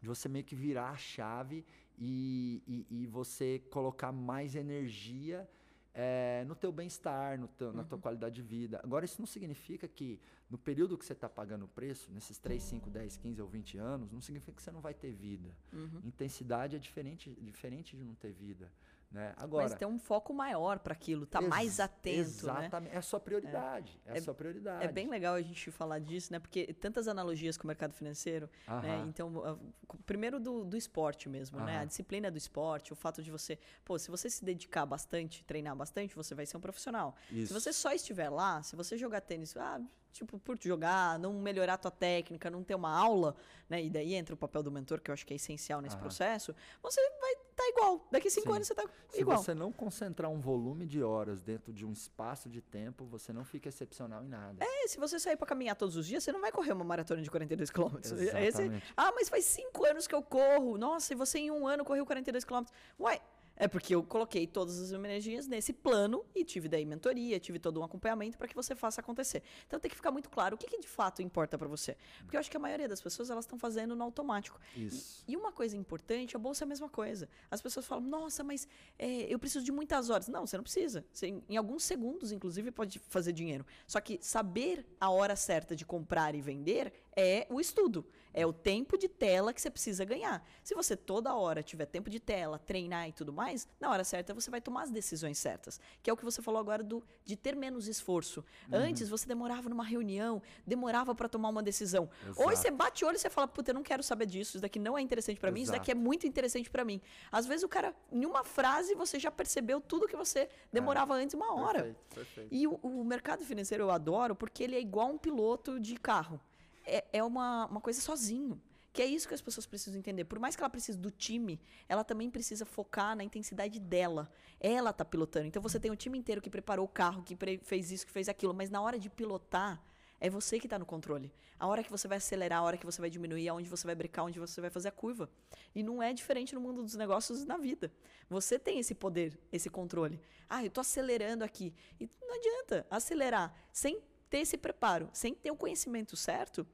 S2: de você meio que virar a chave e, e, e você colocar mais energia é, no teu bem-estar, na tua uhum. qualidade de vida. Agora, isso não significa que no período que você está pagando o preço, nesses 3, 5, 10, 15 ou 20 anos, não significa que você não vai ter vida. Uhum. Intensidade é diferente, diferente de não ter vida. Né? Agora,
S1: Mas tem um foco maior para aquilo, tá mais atento.
S2: Né? Exatamente,
S1: né?
S2: é a sua prioridade. É, é, a sua prioridade.
S1: É bem legal a gente falar disso, né? Porque tantas analogias com o mercado financeiro. Né? Então, primeiro do, do esporte mesmo, né? A disciplina do esporte, o fato de você. Pô, se você se dedicar bastante, treinar bastante, você vai ser um profissional. Isso. Se você só estiver lá, se você jogar tênis, ah, tipo, por jogar, não melhorar a tua técnica, não ter uma aula, né? E daí entra o papel do mentor, que eu acho que é essencial nesse processo, você vai estar tá igual. Daqui cinco Sim. anos você está igual.
S2: Se você não concentrar um volume de horas dentro de um espaço de tempo, você não fica excepcional em nada.
S1: É, se você sair para caminhar todos os dias, você não vai correr uma maratona de 42 quilômetros. Esse, ah, mas faz cinco anos que eu corro. Nossa, e você em um ano correu 42 quilômetros. Uai, É porque eu coloquei todas as energias nesse plano e tive daí mentoria, tive todo um acompanhamento para que você faça acontecer. Então tem que ficar muito claro o que, que de fato importa para você. Porque eu acho que a maioria das pessoas elas estão fazendo no automático.
S2: Isso.
S1: E, e, uma coisa importante, a bolsa é a mesma coisa. As pessoas falam, nossa, mas é, eu preciso de muitas horas. Não, você não precisa. Você, em alguns segundos, inclusive, pode fazer dinheiro. Só que saber a hora certa de comprar e vender é o estudo. É o tempo de tela que você precisa ganhar. Se você toda hora tiver tempo de tela, treinar e tudo mais, na hora certa você vai tomar as decisões certas. Que é o que você falou agora do, de ter menos esforço. Uhum. Antes você demorava numa reunião, demorava para tomar uma decisão. Exato. Hoje você bate o olho e você fala, puta, eu não quero saber disso, isso daqui não é interessante para mim, isso daqui é muito interessante para mim. Às vezes o cara, em uma frase, você já percebeu tudo que você demorava é. antes uma hora. Perfeito, perfeito. E o, o mercado financeiro eu adoro porque ele é igual um piloto de carro é, é uma, uma coisa sozinho. Que é isso que as pessoas precisam entender. Por mais que ela precise do time, ela também precisa focar na intensidade dela. Ela está pilotando. Então você tem o time inteiro que preparou o carro, que fez isso, que fez aquilo, mas na hora de pilotar, é você que está no controle. A hora que você vai acelerar, a hora que você vai diminuir, aonde você vai brecar, onde você vai fazer a curva. E não é diferente no mundo dos negócios na vida. Você tem esse poder, esse controle. Ah, eu estou acelerando aqui. E não adianta acelerar sem ter esse preparo, sem ter o conhecimento certo,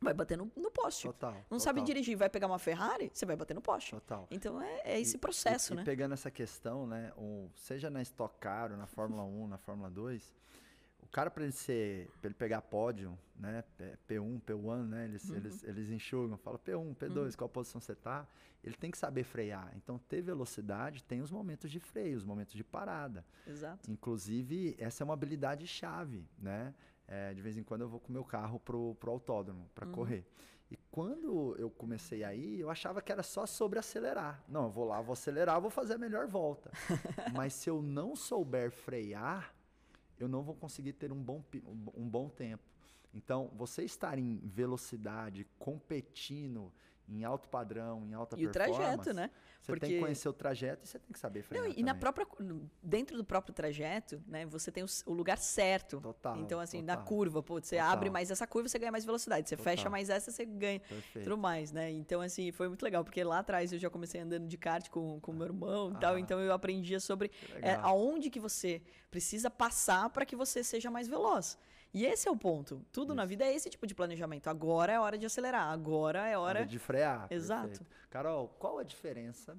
S1: vai bater no, no poste.
S2: Total.
S1: Não
S2: total.
S1: sabe dirigir, vai pegar uma Ferrari, você vai bater no poste.
S2: Total.
S1: Então é, é esse processo,
S2: e,
S1: né?
S2: E pegando essa questão, né, um, seja na Stock Car ou na Fórmula 1, na Fórmula 2, o cara para ele ser, para ele pegar pódio, né, P1, P1, né, eles, uhum. eles, eles enxugam, fala P1, P2, uhum. qual posição você tá? Ele tem que saber frear. Então, ter velocidade tem os momentos de freio, os momentos de parada.
S1: Exato.
S2: Inclusive, essa é uma habilidade chave, né? É, de vez em quando eu vou com o meu carro pro, pro autódromo para uhum. correr. E quando eu comecei aí, eu achava que era só sobre acelerar. Não, eu vou lá, vou acelerar, vou fazer a melhor volta. *laughs* Mas se eu não souber frear, eu não vou conseguir ter um bom, um bom tempo. Então, você estar em velocidade, competindo, em alto padrão, em alta
S1: e performance. E o trajeto, né?
S2: Você Porque... tem que conhecer o trajeto e você tem que saber frear. Não,
S1: e na própria, dentro do próprio trajeto, né? Você tem o, o lugar certo.
S2: Total.
S1: Então, assim,
S2: total.
S1: na curva, pô, você total. abre mais essa curva, você ganha mais velocidade. Você total. fecha mais essa, você ganha
S2: Perfeito.
S1: tudo mais, né? Então, assim, foi muito legal, porque lá atrás eu já comecei andando de kart com o meu irmão e tal. Ah. Então eu aprendia sobre é, aonde que você precisa passar para que você seja mais veloz. E esse é o ponto. Tudo Isso. na vida é esse tipo de planejamento. Agora é hora de acelerar, agora é hora,
S2: de frear.
S1: Exato.
S2: Perfeito. Carol, qual a diferença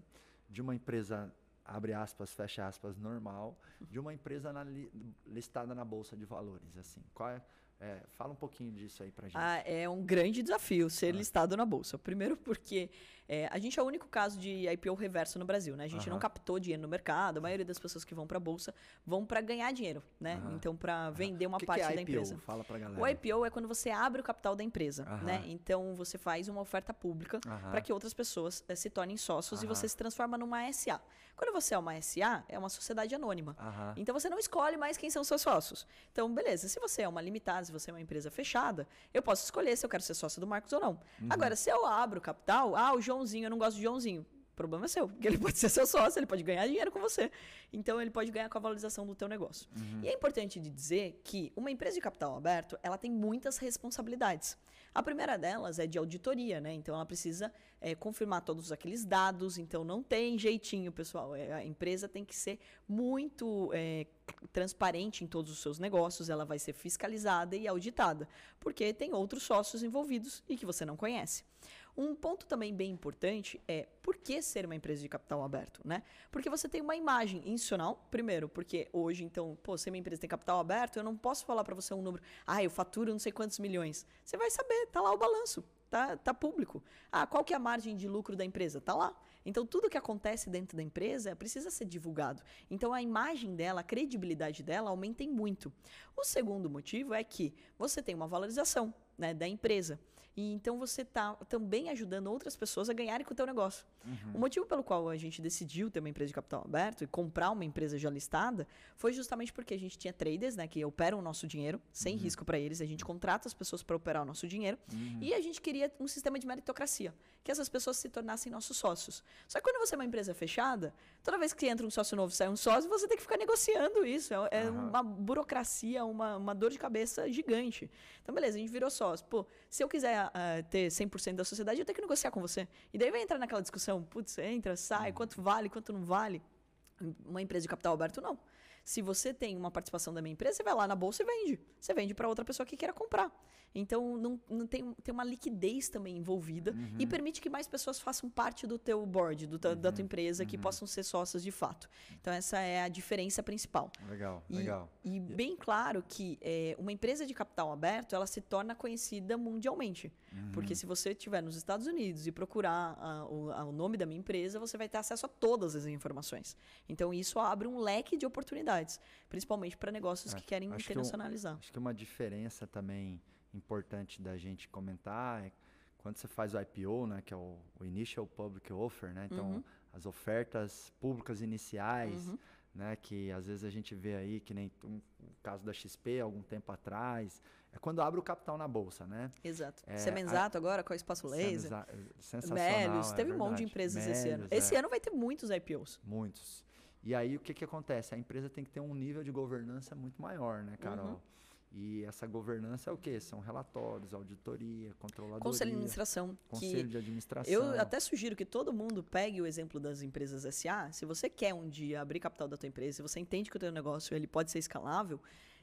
S2: de uma empresa abre aspas, fecha aspas, normal, de uma empresa na li, listada na bolsa de valores, assim? Qual é, é, fala um pouquinho disso aí pra gente.
S1: Ah, é um grande desafio ser ah. listado na bolsa. Primeiro porque é, a gente é o único caso de IPO reverso no Brasil, né? A gente não captou dinheiro no mercado. A maioria das pessoas que vão para a bolsa vão para ganhar dinheiro, né? Então, para vender uma
S2: que
S1: parte
S2: que é
S1: da
S2: IPO?
S1: empresa.
S2: Fala pra galera.
S1: O IPO é quando você abre o capital da empresa, né? Então, você faz uma oferta pública para que outras pessoas é, se tornem sócios e você se transforma numa SA. Quando você é uma SA, é uma sociedade anônima. Então, você não escolhe mais quem são seus sócios. Então, beleza. Se você é uma limitada, se você é uma empresa fechada, eu posso escolher se eu quero ser sócio do Marcos ou não. Uhum. Agora, se eu abro o capital, ah, o Joãozinho, eu não gosto Joãozinho Joãozinho. O problema é seu, porque ele *laughs* pode ser seu sócio, ele pode ganhar dinheiro com você. Então ele pode ganhar com a valorização do teu negócio. Uhum. E é importante de dizer que uma empresa de capital aberto, ela tem muitas responsabilidades. A primeira delas é de auditoria, né? Então ela precisa é, confirmar todos aqueles dados. Então não tem jeitinho, pessoal. É, a empresa tem que ser muito é, transparente em todos os seus negócios. Ela vai ser fiscalizada e auditada, porque tem outros sócios envolvidos e que você não conhece. Um ponto também bem importante é por que ser uma empresa de capital aberto, né? Porque você tem uma imagem institucional, primeiro, porque hoje, então, pô, ser uma empresa tem capital aberto, eu não posso falar para você um número, ah, eu faturo não sei quantos milhões. Você vai saber, tá lá o balanço, tá, tá público. Ah, qual que é a margem de lucro da empresa? Tá lá. Então, tudo que acontece dentro da empresa precisa ser divulgado. Então, a imagem dela, a credibilidade dela aumenta muito. O segundo motivo é que você tem uma valorização né, da empresa. E então você está também ajudando outras pessoas a ganharem com o teu negócio. Uhum. O motivo pelo qual a gente decidiu ter uma empresa de capital aberto e comprar uma empresa já listada foi justamente porque a gente tinha traders, né, que operam o nosso dinheiro sem uhum. risco para eles, a gente contrata as pessoas para operar o nosso dinheiro uhum. e a gente queria um sistema de meritocracia, que essas pessoas se tornassem nossos sócios. Só que quando você é uma empresa fechada, toda vez que entra um sócio novo, sai um sócio, você tem que ficar negociando isso. É, é uma burocracia, uma, uma dor de cabeça gigante. Então, beleza, a gente virou sócio. Pô, se eu quiser uh, ter 100% da sociedade, eu tenho que negociar com você. E daí vai entrar naquela discussão, putz, entra, sai, uhum. quanto vale, quanto não vale. Uma empresa de capital aberto, não. Se você tem uma participação da minha empresa, você vai lá na bolsa e vende. Você vende para outra pessoa que queira comprar. Então, não, não tem, tem uma liquidez também envolvida uhum. e permite que mais pessoas façam parte do teu board, do, uhum. da tua empresa, que uhum. possam ser sócias de fato. Então, essa é a diferença principal.
S2: Legal,
S1: e,
S2: legal.
S1: E bem claro que é, uma empresa de capital aberto, ela se torna conhecida mundialmente. Uhum. Porque se você estiver nos Estados Unidos e procurar a, o, a, o nome da minha empresa, você vai ter acesso a todas as informações. Então, isso abre um leque de oportunidades, principalmente para negócios é, que querem internacionalizar.
S2: Que eu, acho que uma diferença também importante da gente comentar é quando você faz o IPO, né, que é o, o Initial Public Offer, né, então uhum. as ofertas públicas iniciais, uhum. né, que às vezes a gente vê aí, que nem um, o caso da XP algum tempo atrás, é quando abre o capital na bolsa, né?
S1: Exato. É, Semenzato a, agora com o espaço laser.
S2: Sensacional.
S1: Melios,
S2: é
S1: teve é um monte de empresas Melios, esse ano. Esse é. ano vai ter muitos IPOs.
S2: Muitos. E aí o que, que acontece? A empresa tem que ter um nível de governança muito maior, né, Carol? Uhum. E essa governança é o quê? São relatórios, auditoria, controladoria.
S1: Conselho de administração.
S2: Conselho de administração.
S1: Eu até sugiro que todo mundo pegue o exemplo das empresas SA. Se você quer um dia abrir capital da tua empresa, se você entende que o teu negócio ele pode ser escalável,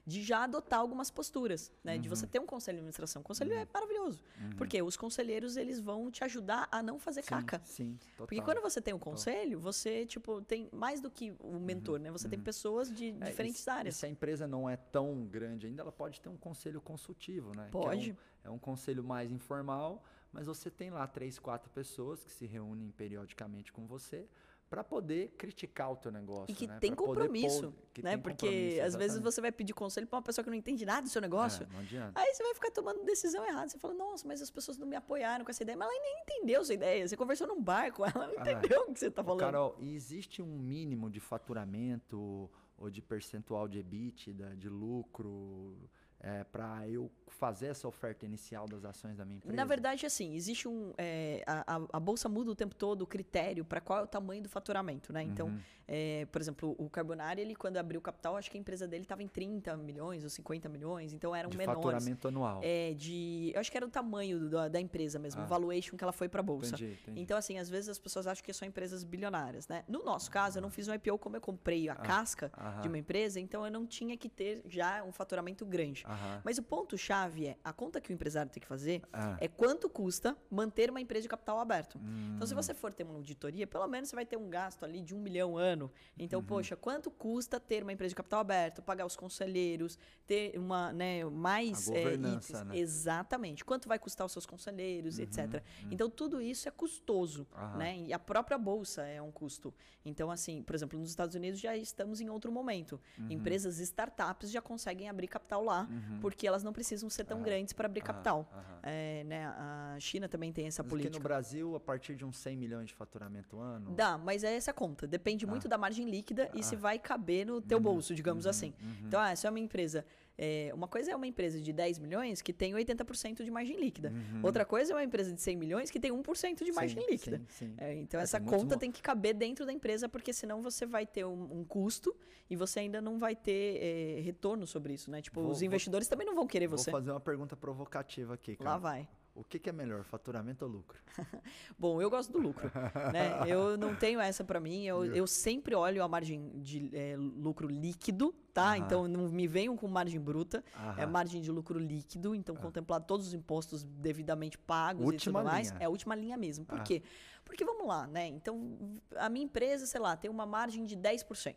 S1: de já adotar algumas posturas, né? Uhum. De você uhum. ter um conselho de administração. O conselho uhum. é maravilhoso. Uhum. Porque os conselheiros, eles vão te ajudar a não fazer
S2: sim,
S1: caca.
S2: Sim, total.
S1: Porque quando você tem um conselho, você, tipo, tem mais do que o mentor, uhum. né? Você tem uhum. pessoas de é, diferentes
S2: e,
S1: áreas.
S2: E se a empresa não é tão grande ainda, ela pode ter um conselho consultivo, né?
S1: Pode.
S2: É um, é um conselho mais informal, mas você tem lá três, quatro pessoas que se reúnem periodicamente com você para poder criticar o teu negócio.
S1: E que
S2: né?
S1: tem pra compromisso, que né? Tem Porque compromisso, às vezes você vai pedir conselho para uma pessoa que não entende nada do seu negócio.
S2: É, não adianta.
S1: Aí você vai ficar tomando decisão errada. Você fala, nossa, mas as pessoas não me apoiaram com essa ideia. Mas ela nem entendeu sua ideia. Você conversou num bar com ela, não ah, entendeu o que você está falando.
S2: Carol, e existe um mínimo de faturamento ou de percentual de EBITDA, de lucro? É, para eu fazer essa oferta inicial das ações da minha empresa?
S1: Na verdade, assim, existe um. É, a, a, bolsa muda o tempo todo o critério para qual é o tamanho do faturamento, né? Então, uhum. é, por exemplo, o Carbonari, ele, quando abriu o capital, acho que a empresa dele estava em 30 milhões ou 50 milhões, então eram
S2: de
S1: menores.
S2: Faturamento anual.
S1: É, de. Eu acho que era o tamanho da, da empresa mesmo, ah. o valuation que ela foi para a bolsa. Entendi, entendi. Então, assim, às vezes as pessoas acham que são empresas bilionárias, né? No nosso caso, eu não fiz um IPO como eu comprei a ah. casca de uma empresa, então eu não tinha que ter já um faturamento grande. Mas o ponto ponto-chave é a conta que o empresário tem que fazer ah. é quanto custa manter uma empresa de capital aberto. Hum. Então, se você for ter uma auditoria, pelo menos você vai ter um gasto ali de um milhão ano. Então, uhum. poxa, quanto custa ter uma empresa de capital aberto, pagar os conselheiros, ter uma, né, mais
S2: é, itens. Né?
S1: Exatamente. Quanto vai custar os seus conselheiros, uhum. etc. Uhum. Então, tudo isso é custoso, né? E a própria bolsa é um custo. Então, assim, por exemplo, nos Estados Unidos já estamos em outro momento. Uhum. Empresas startups já conseguem abrir capital lá, uhum. porque elas não precisam ser tão grandes para abrir capital. É, né, a China também tem essa
S2: mas
S1: política.
S2: no Brasil, a partir de uns 100 milhões de faturamento ano?
S1: Dá, mas é essa conta. Depende ah. muito da margem líquida e se ah. vai caber no teu uhum. bolso, digamos uhum. assim. Uhum. Então, ah, se é uma empresa é, uma coisa é uma empresa de 10 milhões que tem 80% de margem líquida. Uhum. Outra coisa é uma empresa de 100 milhões que tem 1% de margem sim, líquida. Sim, sim. É, então, é, essa conta tem que caber dentro da empresa, porque senão você vai ter um, um custo e você ainda não vai ter é, retorno sobre isso, né? Tipo, vou, os investidores vou, também não vão querer você.
S2: Vou fazer uma pergunta provocativa aqui, cara.
S1: Lá vai.
S2: O que, que, é melhor, faturamento ou lucro? *laughs*
S1: Bom, eu gosto do lucro. né? Eu não tenho essa para mim. Eu, eu, sempre olho a margem de é, lucro líquido, tá? Então não me venham com margem bruta. É margem de lucro líquido. Então ah. contemplar todos os impostos devidamente pagos última e tudo mais. Linha. É a última linha mesmo. Por quê? Porque vamos lá, né? Então a minha empresa, sei lá, tem uma margem de 10%.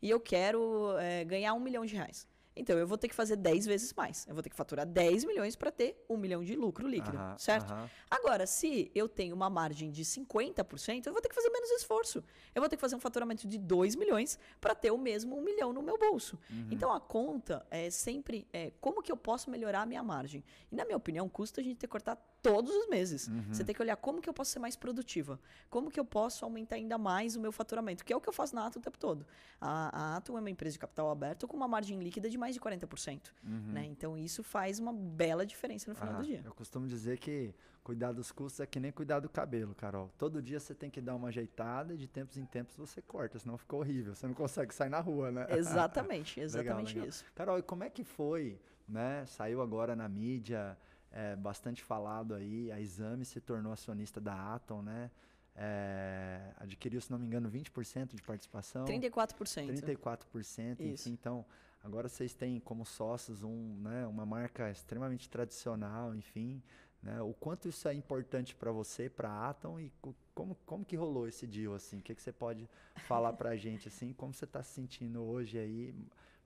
S1: E eu quero é, ganhar um milhão de reais. Então eu vou ter que fazer 10 vezes mais. Eu vou ter que faturar 10 milhões para ter um milhão de lucro líquido, certo? Agora, se eu tenho uma margem de 50%, eu vou ter que fazer menos esforço. Eu vou ter que fazer um faturamento de 2 milhões para ter o mesmo um milhão no meu bolso. Uhum. Então a conta é sempre é, como que eu posso melhorar a minha margem. E na minha opinião, custa a gente ter cortar todos os meses. Uhum. Você tem que olhar como que eu posso ser mais produtiva, como que eu posso aumentar ainda mais o meu faturamento, que é o que eu faço na Atom o tempo todo. A, a Atom é uma empresa de capital aberto com uma margem líquida de mais de 40%. Uhum. Né? Então isso faz uma bela diferença no final ah, do dia.
S2: Eu costumo dizer que cuidar dos custos é que nem cuidar do cabelo, Carol. Todo dia você tem que dar uma ajeitada e de tempos em tempos você corta, senão fica horrível. Você não consegue sair na rua, né?
S1: Exatamente, *laughs* exatamente legal, legal. isso.
S2: Carol, e como é que foi, né? Saiu agora na mídia é, bastante falado aí, a Exame se tornou acionista da Atom, né? é, adquiriu, se não me engano, 20% de participação.
S1: 34%.
S2: 34%, enfim, então agora vocês têm como sócios um, né, uma marca extremamente tradicional, enfim, né, o quanto isso é importante para você, para a Atom e como, como que rolou esse deal, assim, o que, que você pode falar para a *laughs* gente, assim, como você está se sentindo hoje aí,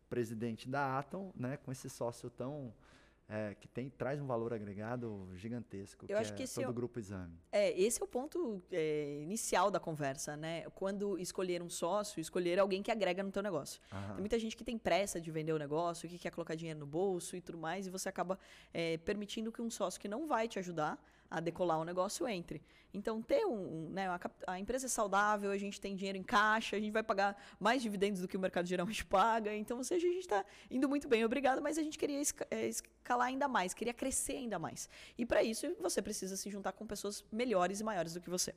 S2: presidente da Atom, né, com esse sócio tão é, que tem, traz um valor agregado gigantesco,
S1: Eu
S2: que
S1: acho
S2: é
S1: que esse
S2: todo
S1: é
S2: o grupo exame.
S1: É, esse é o ponto é, inicial da conversa, né? Quando escolher um sócio, escolher alguém que agrega no teu negócio.
S2: Aham.
S1: Tem muita gente que tem pressa de vender o negócio, que quer colocar dinheiro no bolso e tudo mais, e você acaba é, permitindo que um sócio que não vai te ajudar a decolar o negócio entre. Então, ter um, um, né, a, a empresa é saudável, a gente tem dinheiro em caixa, a gente vai pagar mais dividendos do que o mercado geralmente *laughs* paga. Então, ou seja, a gente está indo muito bem, obrigado, mas a gente queria esca- eh, escalar ainda mais, queria crescer ainda mais. E para isso, você precisa se juntar com pessoas melhores e maiores do que você.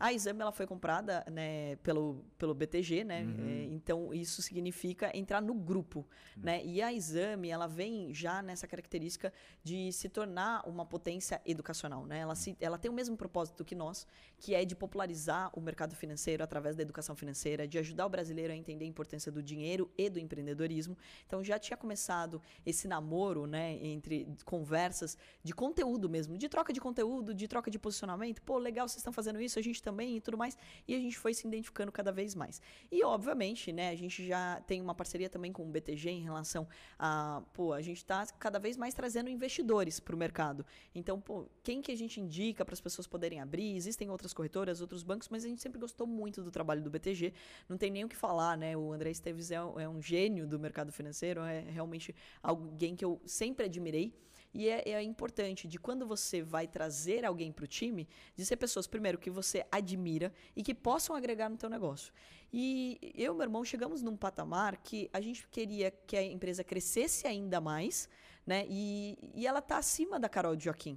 S1: A Exame ela foi comprada né, pelo, pelo BTG, né? eh, então, isso significa entrar no grupo. Né? E a Exame, ela vem já nessa característica de se tornar uma potência educacional. Né? Ela, se, ela tem o mesmo propósito que nós, que é de popularizar o mercado financeiro através da educação financeira, de ajudar o brasileiro a entender a importância do dinheiro e do empreendedorismo. Então, já tinha começado esse namoro né, entre conversas de conteúdo mesmo, de troca de conteúdo, de troca de posicionamento. Pô, legal, vocês estão fazendo isso, a gente também e tudo mais. E a gente foi se identificando cada vez mais. E, obviamente, né, a gente já tem uma parceria também com o BTG em relação a, pô, a gente está cada vez mais trazendo investidores para o mercado. Então, pô, quem que a gente indica para as pessoas poderem abrir? Existem outras corretoras, outros bancos, mas a gente sempre gostou muito do trabalho do BTG. Não tem nem o que falar, né? O André Esteves é, um- é um gênio do mercado financeiro, é realmente alguém que eu sempre admirei. E é, é importante de quando você vai trazer alguém para o time, de ser pessoas, primeiro, que você admira e que possam agregar no teu negócio. E eu e meu irmão chegamos num patamar que a gente queria que a empresa crescesse ainda mais, né? E, e ela está acima da Carol de Joaquim.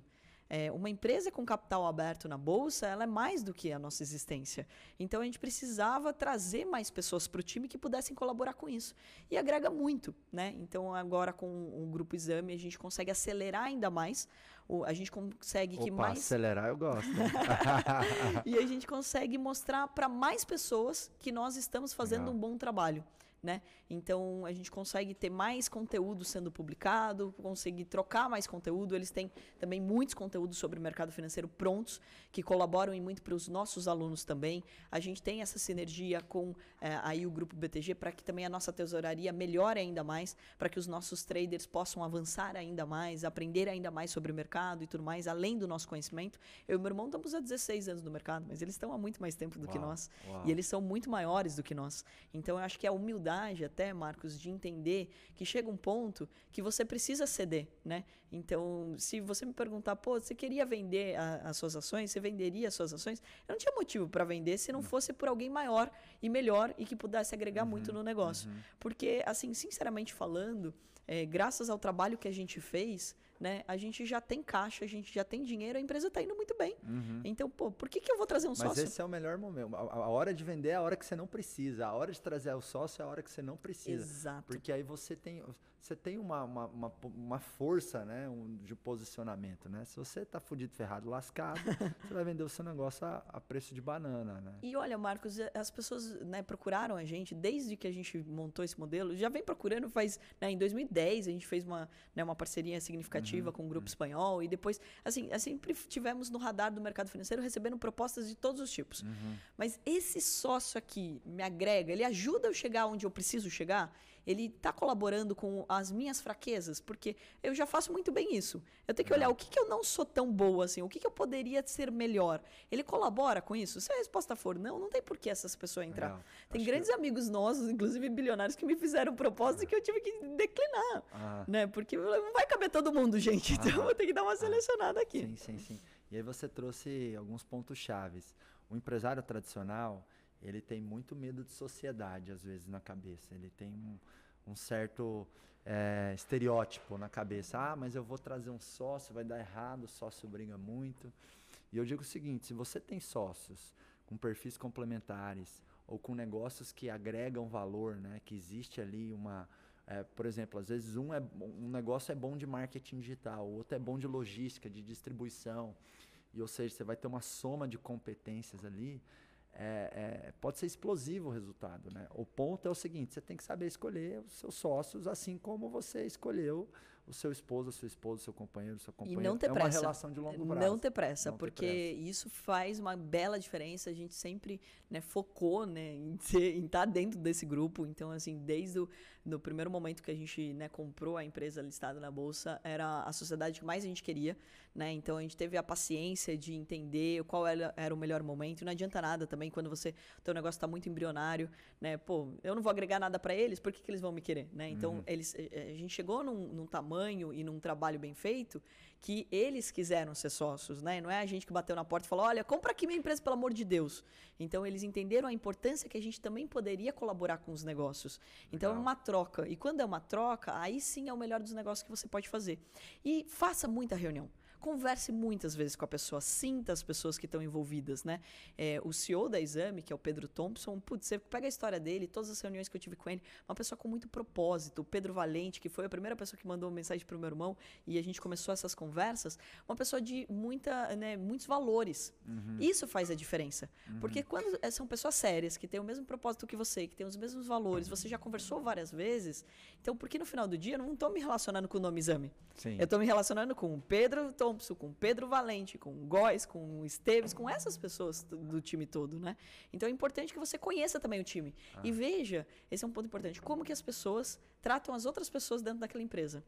S1: É, uma empresa com capital aberto na bolsa, ela é mais do que a nossa existência. Então a gente precisava trazer mais pessoas para o time que pudessem colaborar com isso. E agrega muito, né? Então agora com o grupo Exame a gente consegue acelerar ainda mais. A gente consegue que
S2: Opa,
S1: mais
S2: acelerar eu gosto. *laughs*
S1: e a gente consegue mostrar para mais pessoas que nós estamos fazendo
S2: Legal.
S1: um bom trabalho. Né? Então a gente consegue ter mais conteúdo sendo publicado, conseguir trocar mais conteúdo. Eles têm também muitos conteúdos sobre o mercado financeiro prontos que colaboram e muito para os nossos alunos também. A gente tem essa sinergia com eh, aí o grupo BTG para que também a nossa tesouraria melhore ainda mais, para que os nossos traders possam avançar ainda mais, aprender ainda mais sobre o mercado e tudo mais, além do nosso conhecimento. Eu e meu irmão estamos há 16 anos no mercado, mas eles estão há muito mais tempo do que
S2: Uau,
S1: nós.
S2: uau.
S1: E eles são muito maiores do que nós. Então eu acho que a humildade até, Marcos, de entender que chega um ponto que você precisa ceder, né? Então, se você me perguntar, pô, você queria vender a- as suas ações, você venderia as suas ações? Eu não tinha motivo para vender se não fosse por alguém maior e melhor e que pudesse agregar muito no negócio. Porque, assim, sinceramente falando, é, graças ao trabalho que a gente fez, né, a gente já tem caixa, a gente já tem dinheiro, a empresa está indo muito bem. Então, pô, por que, que eu vou trazer um
S2: Uhum. Mas
S1: sócio?
S2: esse é o melhor momento. A, a hora de vender é a hora que você não precisa. A hora de trazer o sócio é a hora que você não precisa.
S1: Exato.
S2: Porque aí você tem, você tem uma, uma, uma, uma força né, um, de posicionamento. Né? Se você tá fudido, ferrado, lascado, *laughs* você vai vender o seu negócio a, a preço de banana. Né?
S1: E olha, Marcos, eh, as pessoas né, procuraram a gente desde que a gente montou esse modelo. Já vem procurando faz. né, em 2010 a gente fez uma, né, uma parceria significativa com o grupo espanhol. E depois, assim, eh, sempre tivemos no radar do mercado financeiro recebendo propostas de todos os tipos. Mas esse sócio aqui me agrega, ele ajuda eu chegar onde eu preciso chegar. Ele está colaborando com as minhas fraquezas, porque eu já faço muito bem isso. Eu tenho que olhar o que, que eu não sou tão boa assim, o que, que eu poderia ser melhor. Ele colabora com isso? Se a resposta for não, não tem por que essas pessoas entrar.
S2: Legal.
S1: Tem
S2: Acho
S1: grandes amigos nossos, inclusive bilionários, que me fizeram propostas que eu tive que declinar.
S2: Ah,
S1: Né? Porque não vai caber todo mundo, gente. Então eu vou ter que dar uma selecionada aqui.
S2: sim, sim, sim. E aí você trouxe alguns pontos chaves. O empresário tradicional, ele tem muito medo de sociedade, às vezes, na cabeça. Ele tem um, um certo eh, estereótipo na cabeça. Ah, mas eu vou trazer um sócio, vai dar errado, o sócio briga muito. E eu digo o seguinte, se você tem sócios com perfis complementares ou com negócios que agregam valor, né, que existe ali uma... eh, por exemplo, às vezes um, é, um negócio é bom de marketing digital, o outro é bom de logística, de distribuição, e ou seja, você vai ter uma soma de competências ali, é, é, pode ser explosivo o resultado. Né? O ponto é o seguinte: você tem que saber escolher os seus sócios, assim como você escolheu o seu esposo, a sua esposa, o seu companheiro, o seu companheiro.
S1: E não ter
S2: é
S1: pressa.
S2: uma relação de longo prazo.
S1: Não ter pressa,
S2: Não ter
S1: porque
S2: pressa.
S1: isso faz uma bela diferença. A gente sempre né, focou né, *laughs* em estar dentro desse grupo. Então, assim, desde o no primeiro momento que a gente né, comprou a empresa listada na Bolsa, era a sociedade que mais a gente queria. Né? Então, a gente teve a paciência de entender qual era, era o melhor momento. Não adianta nada também quando você o teu negócio está muito embrionário. Né? Pô, eu não vou agregar nada para eles, por que, que eles vão me querer? Né? Então,
S2: Uhum.
S1: eles, eh, a gente chegou num, num tamanho e num trabalho bem feito que eles quiseram ser sócios, né? Não é a gente que bateu na porta e falou: olha, compra aqui minha empresa, pelo amor de Deus. Então, eles entenderam a importância que a gente também poderia colaborar com os negócios. Então, é
S2: Legal.
S1: uma troca. E quando é uma troca, aí sim é o melhor dos negócios que você pode fazer. E faça muita reunião. Converse muitas vezes com a pessoa, sinta as pessoas que estão envolvidas, né? É, o CEO da Exame, que é o Pedro Thompson, putz, você pega a história dele, todas as reuniões que eu tive com ele, uma pessoa com muito propósito. O Pedro Valente, que foi a primeira pessoa que mandou uma mensagem para o meu irmão e a gente começou essas conversas, uma pessoa de muita, né, muitos valores. Isso faz a diferença. Porque quando é, são pessoas sérias, que têm o mesmo propósito que você, que têm os mesmos valores, você já conversou várias vezes, então por que no final do dia eu não estou me relacionando com o nome Exame?
S2: Sim.
S1: Eu estou me relacionando com o Pedro Thompson, com Pedro Valente, com Góes, com Esteves, com essas pessoas do, time todo, né? Então é importante que você conheça também o time. E veja, esse é um ponto importante, como que as pessoas tratam as outras pessoas dentro daquela empresa.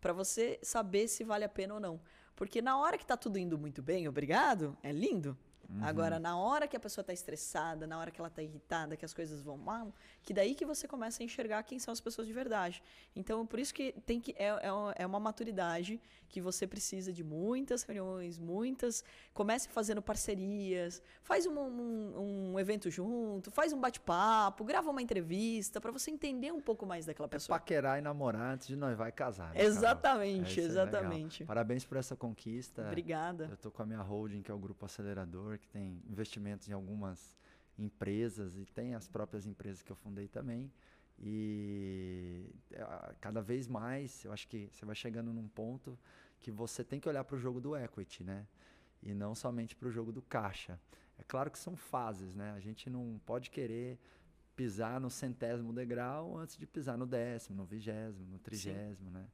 S1: Para você saber se vale a pena ou não. Porque na hora que tá tudo indo muito bem, obrigado, é lindo. Agora, na hora que a pessoa está estressada, na hora que ela está irritada, que as coisas vão mal, que daí que você começa a enxergar quem são as pessoas de verdade. Então, por isso que tem que é, é, uma- é uma maturidade que você precisa de muitas reuniões, muitas. Comece fazendo parcerias, faz um, um, um evento junto, faz um bate-papo, grava uma entrevista para você entender um pouco mais daquela
S2: É
S1: pessoa.
S2: paquerar e namorar antes de nós vai casar. né?
S1: Exatamente,
S2: É, é
S1: exatamente.
S2: Parabéns por essa conquista.
S1: Obrigada.
S2: Eu estou com a minha holding, que é o Grupo Acelerador, que tem investimentos em algumas empresas e tem as próprias empresas que eu fundei também. E ah, cada vez mais, eu acho que você vai chegando num ponto que você tem que olhar para o jogo do equity, né? E não somente para o jogo do caixa. É claro que são fases, né? A gente não pode querer pisar no centésimo degrau antes de pisar no décimo, no vigésimo, no trigésimo, né?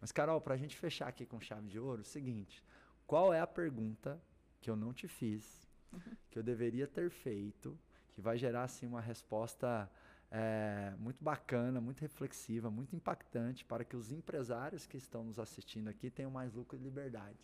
S2: Mas, Carol, para a gente fechar aqui com chave de ouro, é o seguinte: qual é a pergunta que eu não te fiz, que eu deveria ter feito, que vai gerar assim uma resposta eh, muito bacana, muito reflexiva, muito impactante para que os empresários que estão nos assistindo aqui tenham mais lucro e liberdade.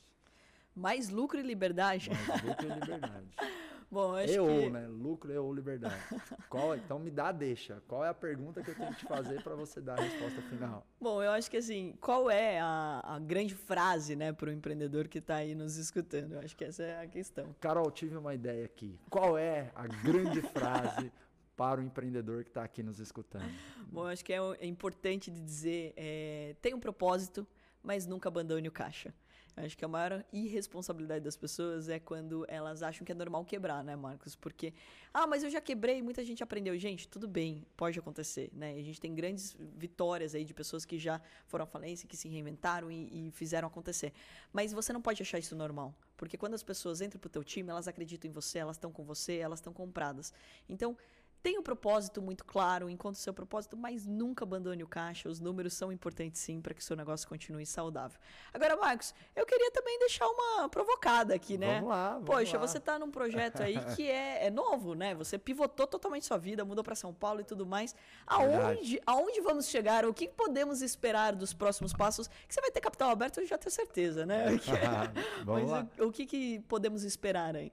S1: Mais lucro e liberdade?
S2: Mais lucro e liberdade. *laughs*
S1: Bom, eu acho
S2: e ou,
S1: que...
S2: né? Lucro e ou liberdade. Qual, então me dá a deixa. Qual é a pergunta que eu tenho que te fazer para você dar a resposta final?
S1: Bom, eu acho que assim, qual é a, a grande frase, né, para o empreendedor que está aí nos escutando? Eu acho que essa é a questão.
S2: Carol, tive uma ideia aqui. Qual é a grande frase para o empreendedor que está aqui nos escutando?
S1: Bom, eu acho que é, é importante de dizer, é, tem um propósito, mas nunca abandone o caixa. Acho que a maior irresponsabilidade das pessoas é quando elas acham que é normal quebrar, né, Marcos? Porque, ah, mas eu já quebrei, muita gente aprendeu. Gente, tudo bem, pode acontecer, né? A gente tem grandes vitórias aí de pessoas que já foram à falência, que se reinventaram e, e fizeram acontecer. Mas você não pode achar isso normal. Porque quando as pessoas entram pro teu time, elas acreditam em você, elas estão com você, elas estão compradas. Então, Tenha um propósito muito claro, encontre o seu propósito, mas nunca abandone o caixa. Os números são importantes sim para que o seu negócio continue saudável. Agora, Marcos, eu queria também deixar uma provocada aqui, né?
S2: Vamos lá, vamos
S1: Poxa,
S2: lá.
S1: você está num projeto aí que é, é novo, né? Você pivotou totalmente sua vida, mudou para São Paulo e tudo mais. Aonde, aonde vamos chegar? O que podemos esperar dos próximos passos? Que você vai ter capital aberto, eu já tenho certeza, né? *laughs*
S2: Vamos
S1: Mas
S2: lá.
S1: o, o que, que podemos esperar aí?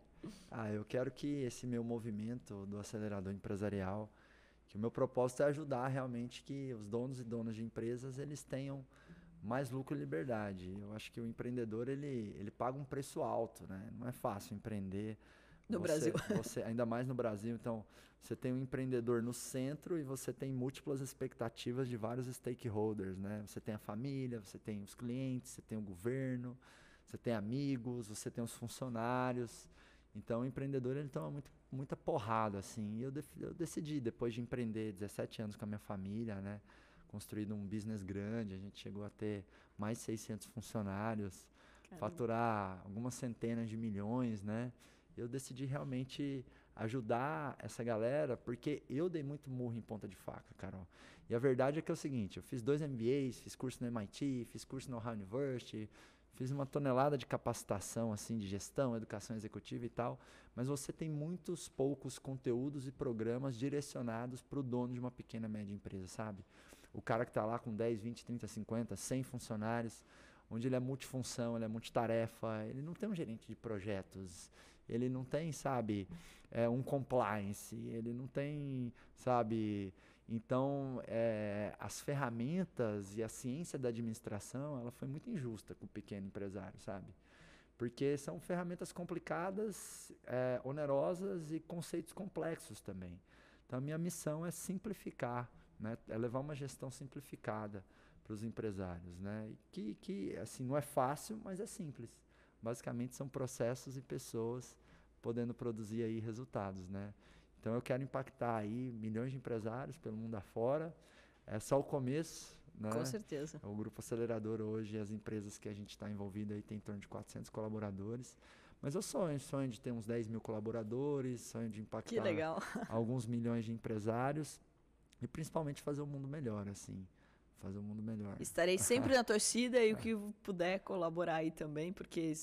S2: Ah, eu quero que esse meu movimento do acelerador empresarial, que o meu propósito é ajudar realmente que os donos e donas de empresas eles tenham mais lucro e liberdade. Eu acho que o empreendedor ele, ele paga um preço alto, né? Não é fácil empreender.
S1: No
S2: Você-
S1: Brasil. *laughs*
S2: Você, ainda mais no Brasil, então você tem um empreendedor no centro e você tem múltiplas expectativas de vários stakeholders, né? Você tem a família, você tem os clientes, você tem o governo, você tem amigos, você tem os funcionários. Então o empreendedor ele toma muito, muita porrada assim. E eu, eu decidi depois de empreender 17 anos com a minha família, né? Construído um business grande, a gente chegou a ter mais de 600 funcionários. Caramba. faturar algumas centenas de milhões, né? Eu decidi realmente ajudar essa galera, porque eu dei muito murro em ponta de faca, Carol. E a verdade é que é o seguinte, eu fiz dois MBAs, fiz curso no MIT, fiz curso no Harvard University, fiz uma tonelada de capacitação assim de gestão, educação executiva e tal, mas você tem muitos poucos conteúdos e programas direcionados para o dono de uma pequena média empresa, sabe? O cara que está lá com 10, 20, 30, 50, 100 funcionários, onde ele é multifunção, ele é multitarefa, ele não tem um gerente de projetos, ele não tem, sabe, é, um compliance, ele não tem, sabe, então é, as ferramentas e a ciência da administração, ela foi muito injusta com o pequeno empresário, sabe, porque são ferramentas complicadas, é, onerosas e conceitos complexos também. Então a minha missão é simplificar, né, é levar uma gestão simplificada para os empresários, né, que, que assim não é fácil, mas é simples. Basicamente são processos e pessoas podendo produzir aí resultados, né? Então eu quero impactar aí milhões de empresários pelo mundo afora. É só o começo, né?
S1: Com certeza.
S2: O grupo acelerador hoje, as empresas que a gente está envolvido aí tem em torno de 400 colaboradores. Mas eu sonho, sonho de ter uns 10 mil colaboradores, sonho de impactar *laughs* alguns milhões de empresários e principalmente fazer o mundo melhor, assim fazer o mundo melhor.
S1: Estarei sempre *laughs* na torcida e o que puder colaborar aí também, porque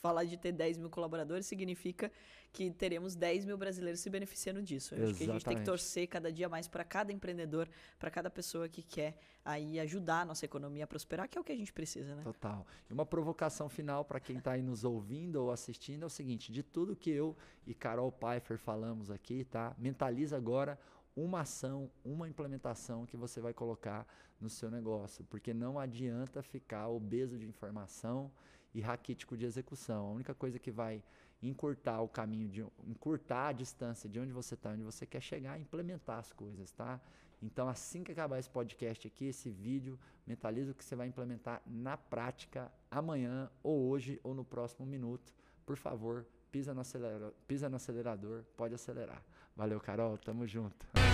S1: falar de ter 10 mil colaboradores significa que teremos 10 mil brasileiros se beneficiando disso. Eu acho que a gente tem que torcer cada dia mais para cada empreendedor, para cada pessoa que quer aí ajudar a nossa economia a prosperar, que é o que a gente precisa, né?
S2: Total. E uma provocação final para quem está aí nos ouvindo ou assistindo é o seguinte: de tudo que eu e Carol Pfeiffer falamos aqui, tá? Mentaliza agora uma ação, uma implementação que você vai colocar no seu negócio, porque não adianta ficar obeso de informação e raquítico de execução. A única coisa que vai encurtar o caminho, de, encurtar a distância de onde você está, onde você quer chegar, é implementar as coisas, tá? Então, assim que acabar esse podcast aqui, esse vídeo, mentaliza o que você vai implementar na prática amanhã, ou hoje, ou no próximo minuto. Por favor, pisa no acelerador, pisa no acelerador pode acelerar. Valeu, Carol. Tamo junto.